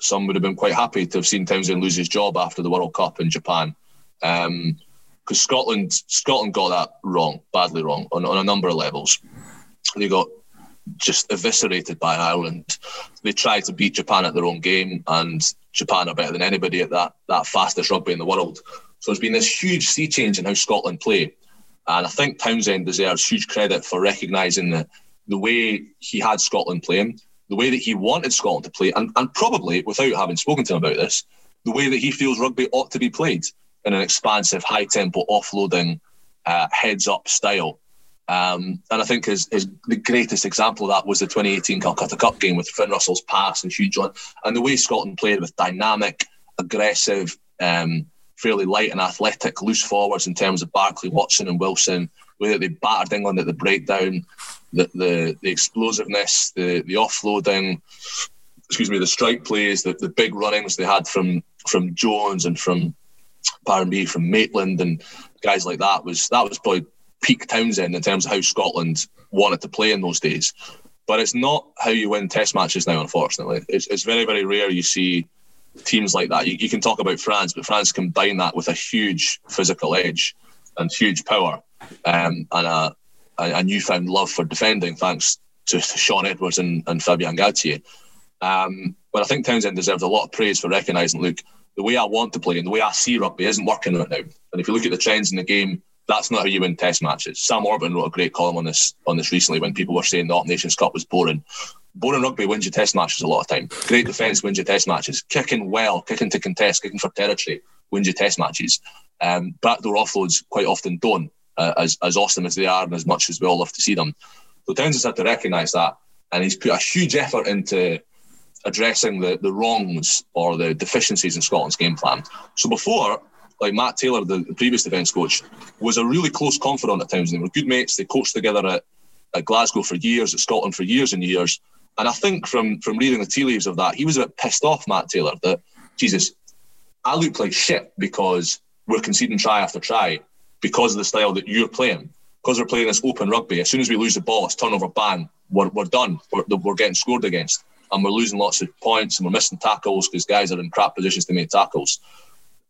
Some would have been quite happy to have seen Townsend lose his job after the World Cup in Japan. Um, because Scotland Scotland got that wrong, badly wrong, on, on a number of levels. They got just eviscerated by Ireland. They tried to beat Japan at their own game, and Japan are better than anybody at that that fastest rugby in the world. So there's been this huge sea change in how Scotland play, and I think Townsend deserves huge credit for recognising the the way he had Scotland playing, the way that he wanted Scotland to play, and, and probably without having spoken to him about this, the way that he feels rugby ought to be played in an expansive, high tempo, offloading, uh, heads up style. Um, and I think his, his the greatest example of that was the 2018 Calcutta Cup game with Finn Russell's pass and Hugh John, and the way Scotland played with dynamic, aggressive, um, fairly light and athletic loose forwards in terms of Barclay, Watson, and Wilson. Way that they battered England at the breakdown, the the, the explosiveness, the the offloading, excuse me, the strike plays, the, the big runnings they had from from Jones and from Barnby, from Maitland, and guys like that was that was probably peak Townsend in terms of how Scotland wanted to play in those days. But it's not how you win Test matches now. Unfortunately, it's, it's very very rare you see teams like that. You, you can talk about France, but France combine that with a huge physical edge and huge power, um, and a, a, newfound love for defending, thanks to, Shaun Edwards and, and Fabien Galthié. Um, but I think Townsend deserves a lot of praise for recognising, look, the way I want to play and the way I see rugby isn't working right now. And if you look at the trends in the game, that's not how you win Test matches. Sam Orban wrote a great column on this on this recently when people were saying the Up Nations Cup was boring. Boring rugby wins you Test matches a lot of time. Great defence wins you Test matches. Kicking well, kicking to contest, kicking for territory wins you Test matches. Um, backdoor offloads quite often don't, uh, as as awesome as they are and as much as we all love to see them. So Townsend's had to recognise that, and he's put a huge effort into addressing the, the wrongs or the deficiencies in Scotland's game plan. So before, like Matt Taylor, the, the previous defence coach, was a really close confidant at times. And they were good mates. They coached together at, at Glasgow for years, at Scotland for years and years. And I think from from reading the tea leaves of that, he was a bit pissed off, Matt Taylor, that Jesus, I look like shit because we're conceding try after try because of the style that you're playing. Because we're playing this open rugby, as soon as we lose the ball, it's turnover ban. We're, we're done. We're, we're getting scored against and we're losing lots of points and we're missing tackles because guys are in crap positions to make tackles.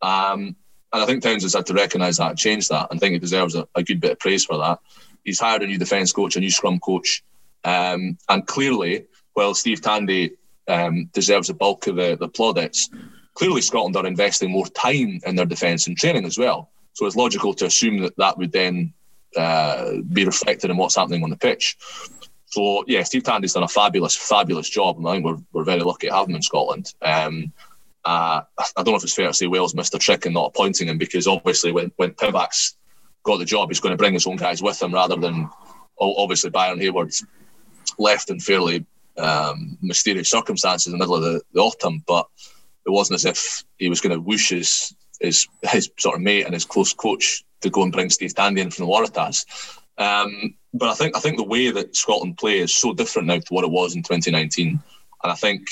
Um, and I think Townsend's had to recognise that change that. And I think he deserves a, a, good bit of praise for that. He's hired a new defence coach, a new scrum coach. Um, and clearly, while Steve Tandy um, deserves the bulk of the, the plaudits, clearly Scotland are investing more time in their defence and training as well. So it's logical to assume that that would then uh, be reflected in what's happening on the pitch. So yeah, Steve Tandy's done a fabulous, fabulous job, and I think we're, we're very lucky to have him in Scotland. Um, uh, I don't know if it's fair to say Wales missed a trick in not appointing him because obviously when when Pivac's got the job, he's going to bring his own guys with him rather than obviously Byron Hayward's left in fairly um, mysterious circumstances in the middle of the, the, autumn, but it wasn't as if he was going to whoosh his, his his sort of mate and his close coach to go and bring Steve Tandy in from the Waratahs. Um, but I think I think the way that Scotland play is so different now to what it was in 2019, and I think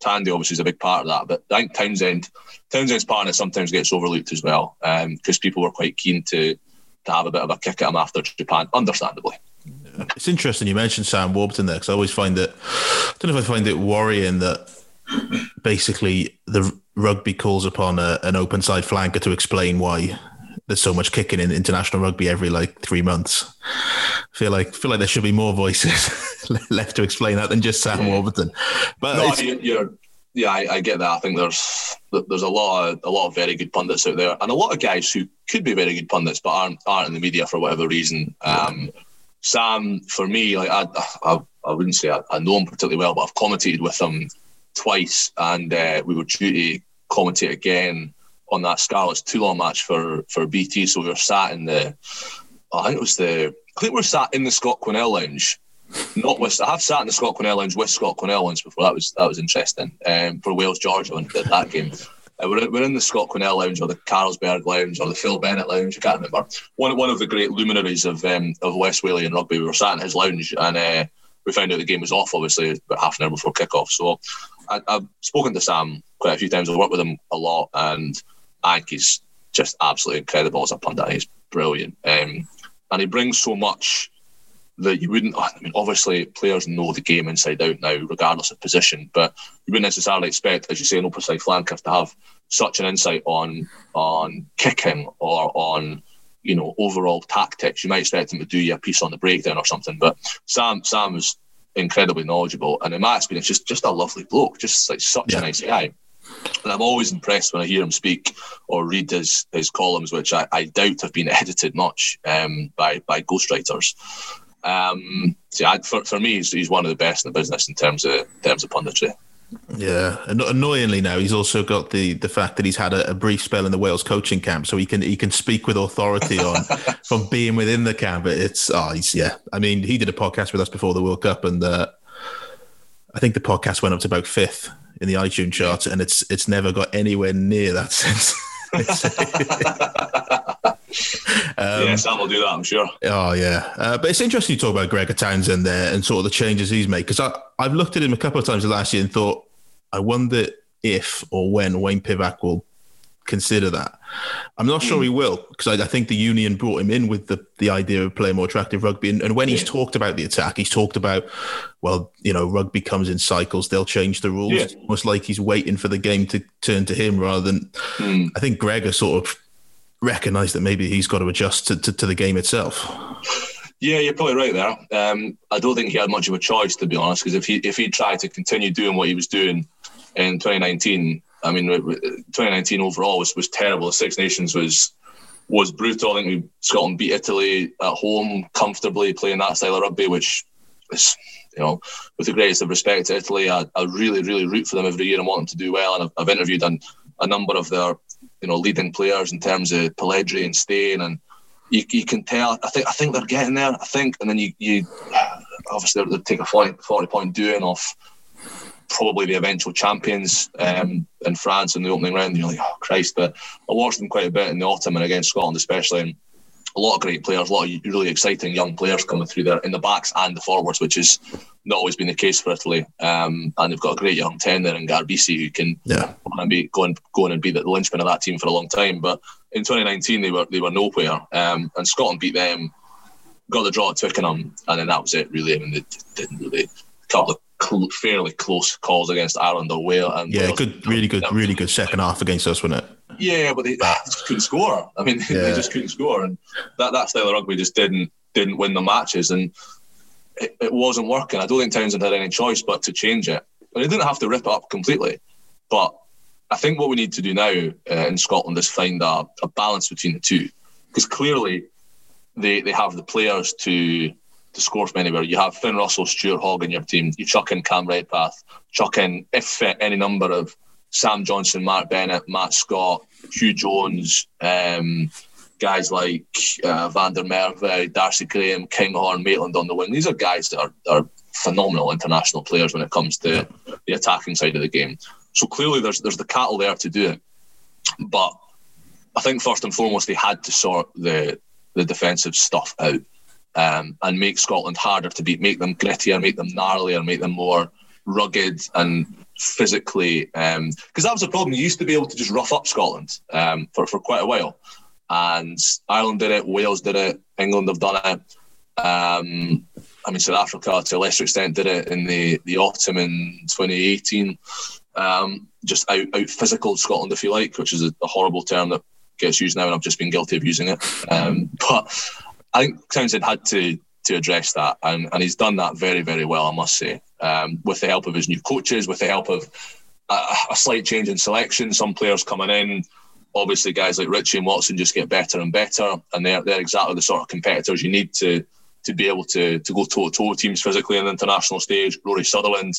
Tandy obviously is a big part of that. But I think Townsend Townsend's part it sometimes gets overlooked as well because um, people were quite keen to to have a bit of a kick at him after Japan, understandably. It's interesting you mentioned Sam Warburton there because I always find it. I don't know if I find it worrying that basically the rugby calls upon a, an open side flanker to explain why there's so much kicking in international rugby every like three months. I feel like feel like there should be more voices left to explain that than just Sam Warburton. But no, you're, yeah, I, I, get that. I think there's there's a lot of a lot of very good pundits out there, and a lot of guys who could be very good pundits but aren't aren't in the media for whatever reason. Um, Sam, for me, like I, I, I wouldn't say I, I, know him particularly well, but I've commentated with him twice, and uh, we were due to commentate again on that Scarlets Toulon match for for BT. So we were sat in the, I think it was the, I think we were sat in the Scott Quinnell lounge. Not with, I have sat in the Scott Quinnell lounge with Scott Quinnell once before. That was that was interesting um, for Wales Georgia did that game. Uh, we're, we're in the Scott Quinnell lounge or the Carlsberg lounge or the Phil Bennett lounge. I can't remember. One one of the great luminaries of um, of West rugby. We were sat in his lounge and uh, we found out the game was off. Obviously, about half an hour before kickoff. So I, have spoken to Sam quite a few times. I've worked with him a lot and I think he's just absolutely incredible as a pundit. He's brilliant, um, and he brings so much that you wouldn't. I mean, obviously, players know the game inside out now, regardless of position. But you wouldn't necessarily expect, as you say, an open side flanker to have such an insight on on kicking or on you know overall tactics. You might expect him to do you a piece on the breakdown or something. But Sam Sam is incredibly knowledgeable, and in my experience, just just a lovely bloke, just like such yeah. a nice guy. And I'm always impressed when I hear him speak or read his, his columns, which I, I doubt have been edited much um, by by ghostwriters. Um, so I, for, for me, he's, he's one of the best in the business in terms of in terms of punditry. Yeah, annoyingly now he's also got the the fact that he's had a, a, brief spell in the Wales coaching camp, so he can he can speak with authority on from being within the camp. But it's oh, he's yeah. I mean, he did a podcast with us before the World Cup, and uh, I think the podcast went up to about fifth in the iTunes charts, and it's it's never got anywhere near that since. um, yeah, Sam will do that, I'm sure. Oh yeah, uh, but it's interesting you talk about Gregor Townsend there and sort of the changes he's made because I've looked at him a couple of times last year and thought, I wonder if or when Wayne Pivac will consider that. I'm not sure he hmm. will because I, I, think the union brought him in with the, the idea of playing more attractive rugby. And, and when he's talked about the attack, he's talked about, well, you know, rugby comes in cycles. They'll change the rules. Yeah. Almost like he's waiting for the game to turn to him rather than. Mm. I think Gregor sort of recognised that maybe he's got to adjust to, to, to, the game itself. Yeah, you're probably right there. Um, I don't think he had much of a choice, to be honest, because if he if he tried to continue doing what he was doing in 2019, I mean, 2019 overall was, was terrible. Six Nations was was brutal. I think we Scotland beat Italy at home comfortably, playing that style of rugby, which is, you know, with the greatest of respect to Italy, I, I really, really root for them every year and want them to do well. And I've, I've interviewed a, a number of their, you know, leading players in terms of Polledri and Steyn, and you, you can tell. I think I think they're getting there. I think, and then you you obviously they take a 40, 40 point doing off probably the eventual champions um, in France in the opening round. You're like, oh Christ! But I watched them quite a bit in the autumn and against Scotland, especially. And a lot of great players, a lot of really exciting young players coming through there in the backs and the forwards, which has not always been the case for Italy. Um, and they've got a great young ten there in Garbisi who can yeah. be going going and be the linchpin of that team for a long time. But in 2019 they were they were nowhere, um, and Scotland beat them, got the draw at Twickenham, and then that was it really. I mean they didn't really. A couple of cl- fairly close calls against Ireland or Wales. And yeah, Wales. good, really good, really good second half against us, wasn't it? Yeah, but they, they just couldn't score. I mean, yeah. they just couldn't score, and that that style of rugby just didn't didn't win the matches. And it, it wasn't working. I don't think Townsend had any choice but to change it. And he didn't have to rip it up completely. But I think what we need to do now uh, in Scotland is find a, a balance between the two. Because clearly they, they have the players to to score from anywhere. You have Finn Russell, Stuart Hogg in your team. You chuck in Cam Redpath, chuck in, if fit, any number of Sam Johnson, Mark Bennett, Matt Scott, Huw Jones, um, guys like uh, Van der Merwe, Darcy Graham, Kinghorn, Maitland on the wing. These are guys that are, are phenomenal international players when it comes to the attacking side of the game. So clearly, there's there's the cattle there to do it. But I think first and foremost, they had to sort the the defensive stuff out um, and make Scotland harder to beat, make them grittier, make them gnarlier, make them more rugged and physically. Because um, that was a problem. You used to be able to just rough up Scotland um, for, for quite a while. And Ireland did it, Wales did it, England have done it. Um, I mean, South Africa to a lesser extent did it in the, the autumn in 2018. Um, just out, out physical Scotland, if you like, which is a, a, horrible term that gets used now, and I've just been guilty of using it. Um, but I think Townsend had to to address that, and, and he's done that very, very well, I must say, um, with the help of his new coaches, with the help of a, a, slight change in selection, some players coming in. Obviously, guys like Ritchie and Watson just get better and better, and they're they're exactly the sort of competitors you need to to be able to to go toe to toe teams physically on the international stage. Rory Sutherland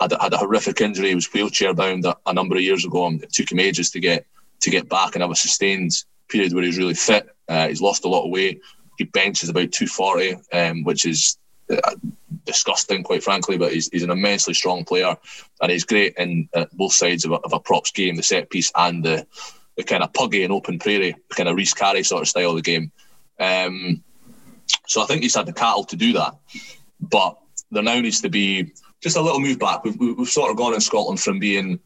had a, had a horrific injury; he was wheelchair bound a, a number of years ago, and it took him ages to get to get back and have a sustained period where he's really fit. Uh, he's lost a lot of weight he benches about 240, um, which is uh, disgusting, quite frankly. But he's, he's an immensely strong player, and he's great in uh, both sides of a, of a props game, the set piece and the the kind of puggy and open prairie, kind of Rhys Carré sort of style of the game. Um, so I think he's had the cattle to do that, but there now needs to be just a little move back. We've, we've sort of gone in Scotland from being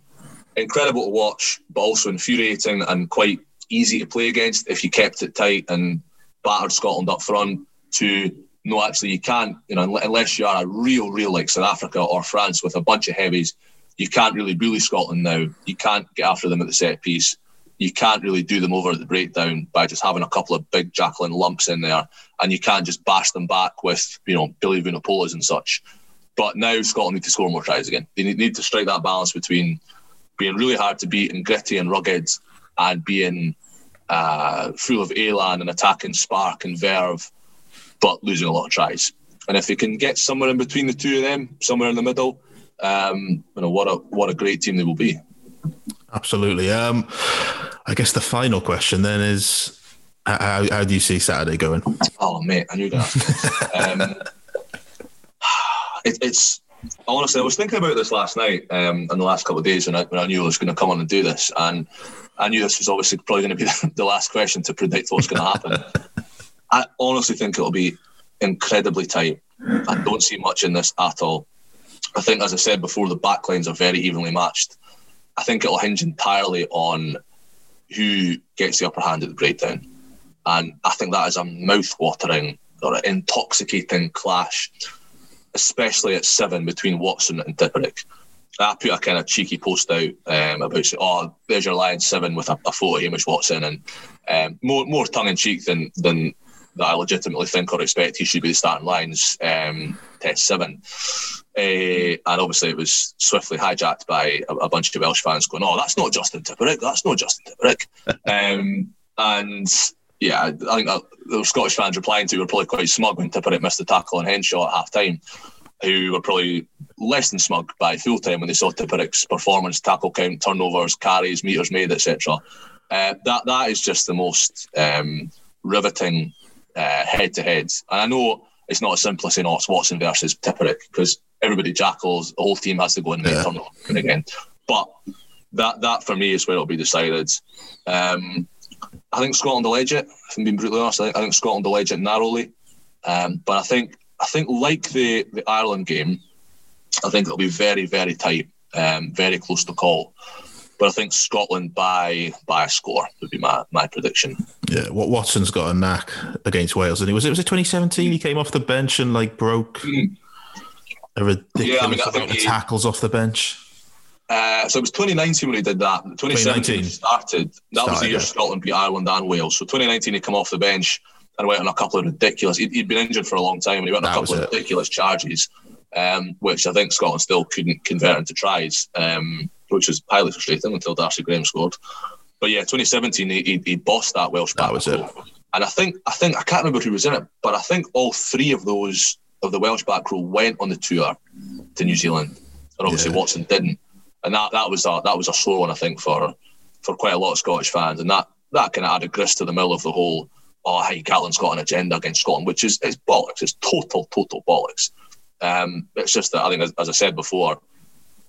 incredible to watch, but also infuriating and quite easy to play against if you kept it tight and battered Scotland up front to no, actually you can't, you know, unless you are a real, real like South Africa or France with a bunch of heavies, you can't really bully Scotland now. You can't get after them at the set piece. You can't really do them over at the breakdown by just having a couple of big Jacqueline lumps in there, and you can't just bash them back with, you know, Billy Vunipolas and such. But now Scotland need to score more tries again. They need to strike that balance between being really hard to beat and gritty and rugged, and being uh, full of elan and attacking spark and verve, but losing a lot of tries. And if they can get somewhere in between the two of them, somewhere in the middle, um, you know what a what a great team they will be. Absolutely. Um, I guess the final question then is, how, how do you see Saturday going? Oh mate, I knew that. um, it, it's honestly, I was thinking about this last night um, and the last couple of days when I, when I knew I was going to come on and do this, and I knew this was obviously probably going to be the last question to predict what's going to happen. I honestly think it'll be incredibly tight. I don't see much in this at all. I think, as I said before, the backlines are very evenly matched. I think it'll hinge entirely on who gets the upper hand at the breakdown. And I think that is a mouth-watering or an intoxicating clash, especially at seven between Watson and Tipuric. I put a kind of cheeky post out um, about "Oh, there's your line seven with a, a photo of Hamish Watson," and um, more more tongue in cheek than than that I legitimately think or expect he should be the starting Lions um, test seven. Uh, and obviously, it was swiftly hijacked by a, a, bunch of Welsh fans going, "Oh, that's not Justin Tipuric. That's not Justin Tipuric." um, and yeah, I think that the Scottish fans replying to were probably quite smug when Tipuric missed the tackle on Henshaw at half time who were probably less than smug by full time when they saw Tipuric's performance, tackle count, turnovers, carries, meters made, etc. Uh, that that is just the most um, riveting head to head. And I know it's not as simple as saying, "Oh, it's Watson versus Tipuric," because everybody jackals, the whole team has to go and make yeah. turnover again. But that that for me is where it'll be decided. Um, I think Scotland will edge it. If I'm being brutally honest, I think, I think Scotland will edge it narrowly. Um, but I think I think like the the Ireland game, I think it'll be very very tight, um, very close to call. But I think Scotland by by a score would be my, my prediction. Yeah, what Watson's got a knack against Wales, and it was it was it 2017. He came off the bench and like broke a ridiculous yeah, I mean, amount of he, tackles off the bench. Uh, so it was 2019 when he did that. 2017 2019. started. That started, was the year yeah. Scotland beat Ireland and Wales. So 2019 he come off the bench and went on a couple of ridiculous. He'd, he'd been injured for a long time, and he went on a couple of it. ridiculous charges, um, which I think Scotland still couldn't convert into tries, um, which was highly frustrating until Darcy Graham scored. But yeah, 2017, he, he, he bossed that Welsh That back was row. And I think I think I can't remember who was in it, but I think all three of those of the Welsh back row went on the tour to New Zealand, and obviously Yeah. Watson didn't. And that, that was a that was a sore one, I think, for for quite a lot of Scottish fans, and that that kind of added grist to the mill of the whole. Oh, hey, Gatland's got an agenda against Scotland, which is it's bollocks. It's total, total bollocks. Um, it's just that I think, as, as I said before,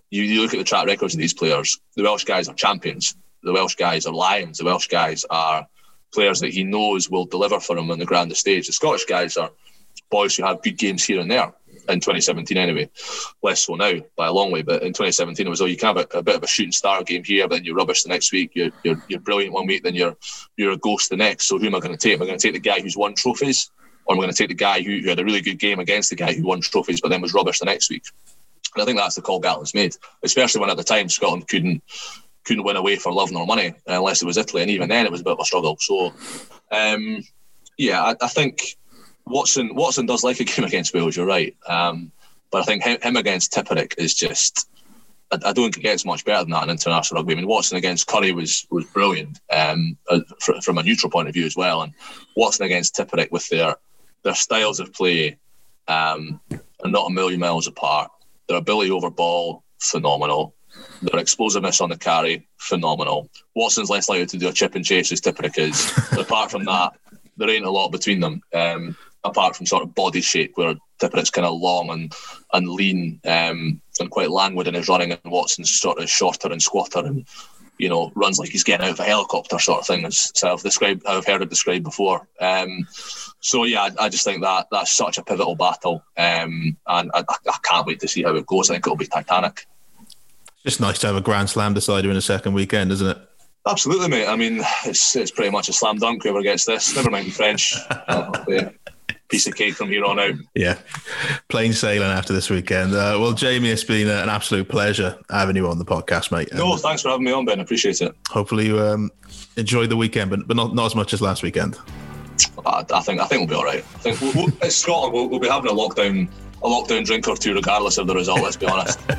you, you look at the track records of these players. The Welsh guys are champions. The Welsh guys are lions. The Welsh guys are players that he knows will deliver for him on the grandest stage. The Scottish guys are boys who have good games here and there. In 2017, anyway, less so now by a long way. But in 2017, it was oh, you can have a, a bit of a shooting star game here, but then you're rubbish the next week. You're, you're you're brilliant one week, then you're you're a ghost the next. So who am I going to take? Am I going to take the guy who's won trophies, or am I going to take the guy who, who had a really good game against the guy who won trophies but then was rubbish the next week? And I think that's the call Gatland's made, especially when at the time Scotland couldn't couldn't win away for love nor money unless it was Italy, and even then it was a bit of a struggle. So, um, yeah, I, I think Watson Watson does like a game against Wales. You're right, um, but I think him, him against Tipuric is just. I, don't think it gets much better than that in international rugby. I mean, Watson against Curry was was brilliant um, uh, from a neutral point of view as well, and Watson against Tipuric with their their styles of play um, are not a million miles apart. Their ability over ball, phenomenal. Their explosiveness on the carry, phenomenal. Watson's less likely to do a chip and chase as Tipuric is. but apart from that, there ain't a lot between them. Um, apart from sort of body shape, where Tipuric's kind of long and and lean um, and quite languid in his running, and Watson's sort of shorter and squatter and you know runs like he's getting out of a helicopter sort of thing. As I've described, I've heard it described before. Um, so yeah, I, I just think that that's such a pivotal battle, um, and I, I can't wait to see how it goes. I think it'll be titanic. It's just nice to have a Grand Slam decider in a second weekend, isn't it? Absolutely, mate. I mean, it's it's pretty much a slam dunk. Whoever gets this, never mind the French. Piece of cake from here on out. Yeah, plain sailing after this weekend. Uh, well, Jamie, it's been an absolute pleasure having you on the podcast, mate. No, And thanks for having me on, Ben. Appreciate it. hopefully you um, enjoyed the weekend, but but not, not as much as last weekend. I, think I think we'll be all right. I think we'll, we'll, it's Scotland. We'll, we'll be having a lockdown a lockdown drink or two, regardless of the result. Let's be honest.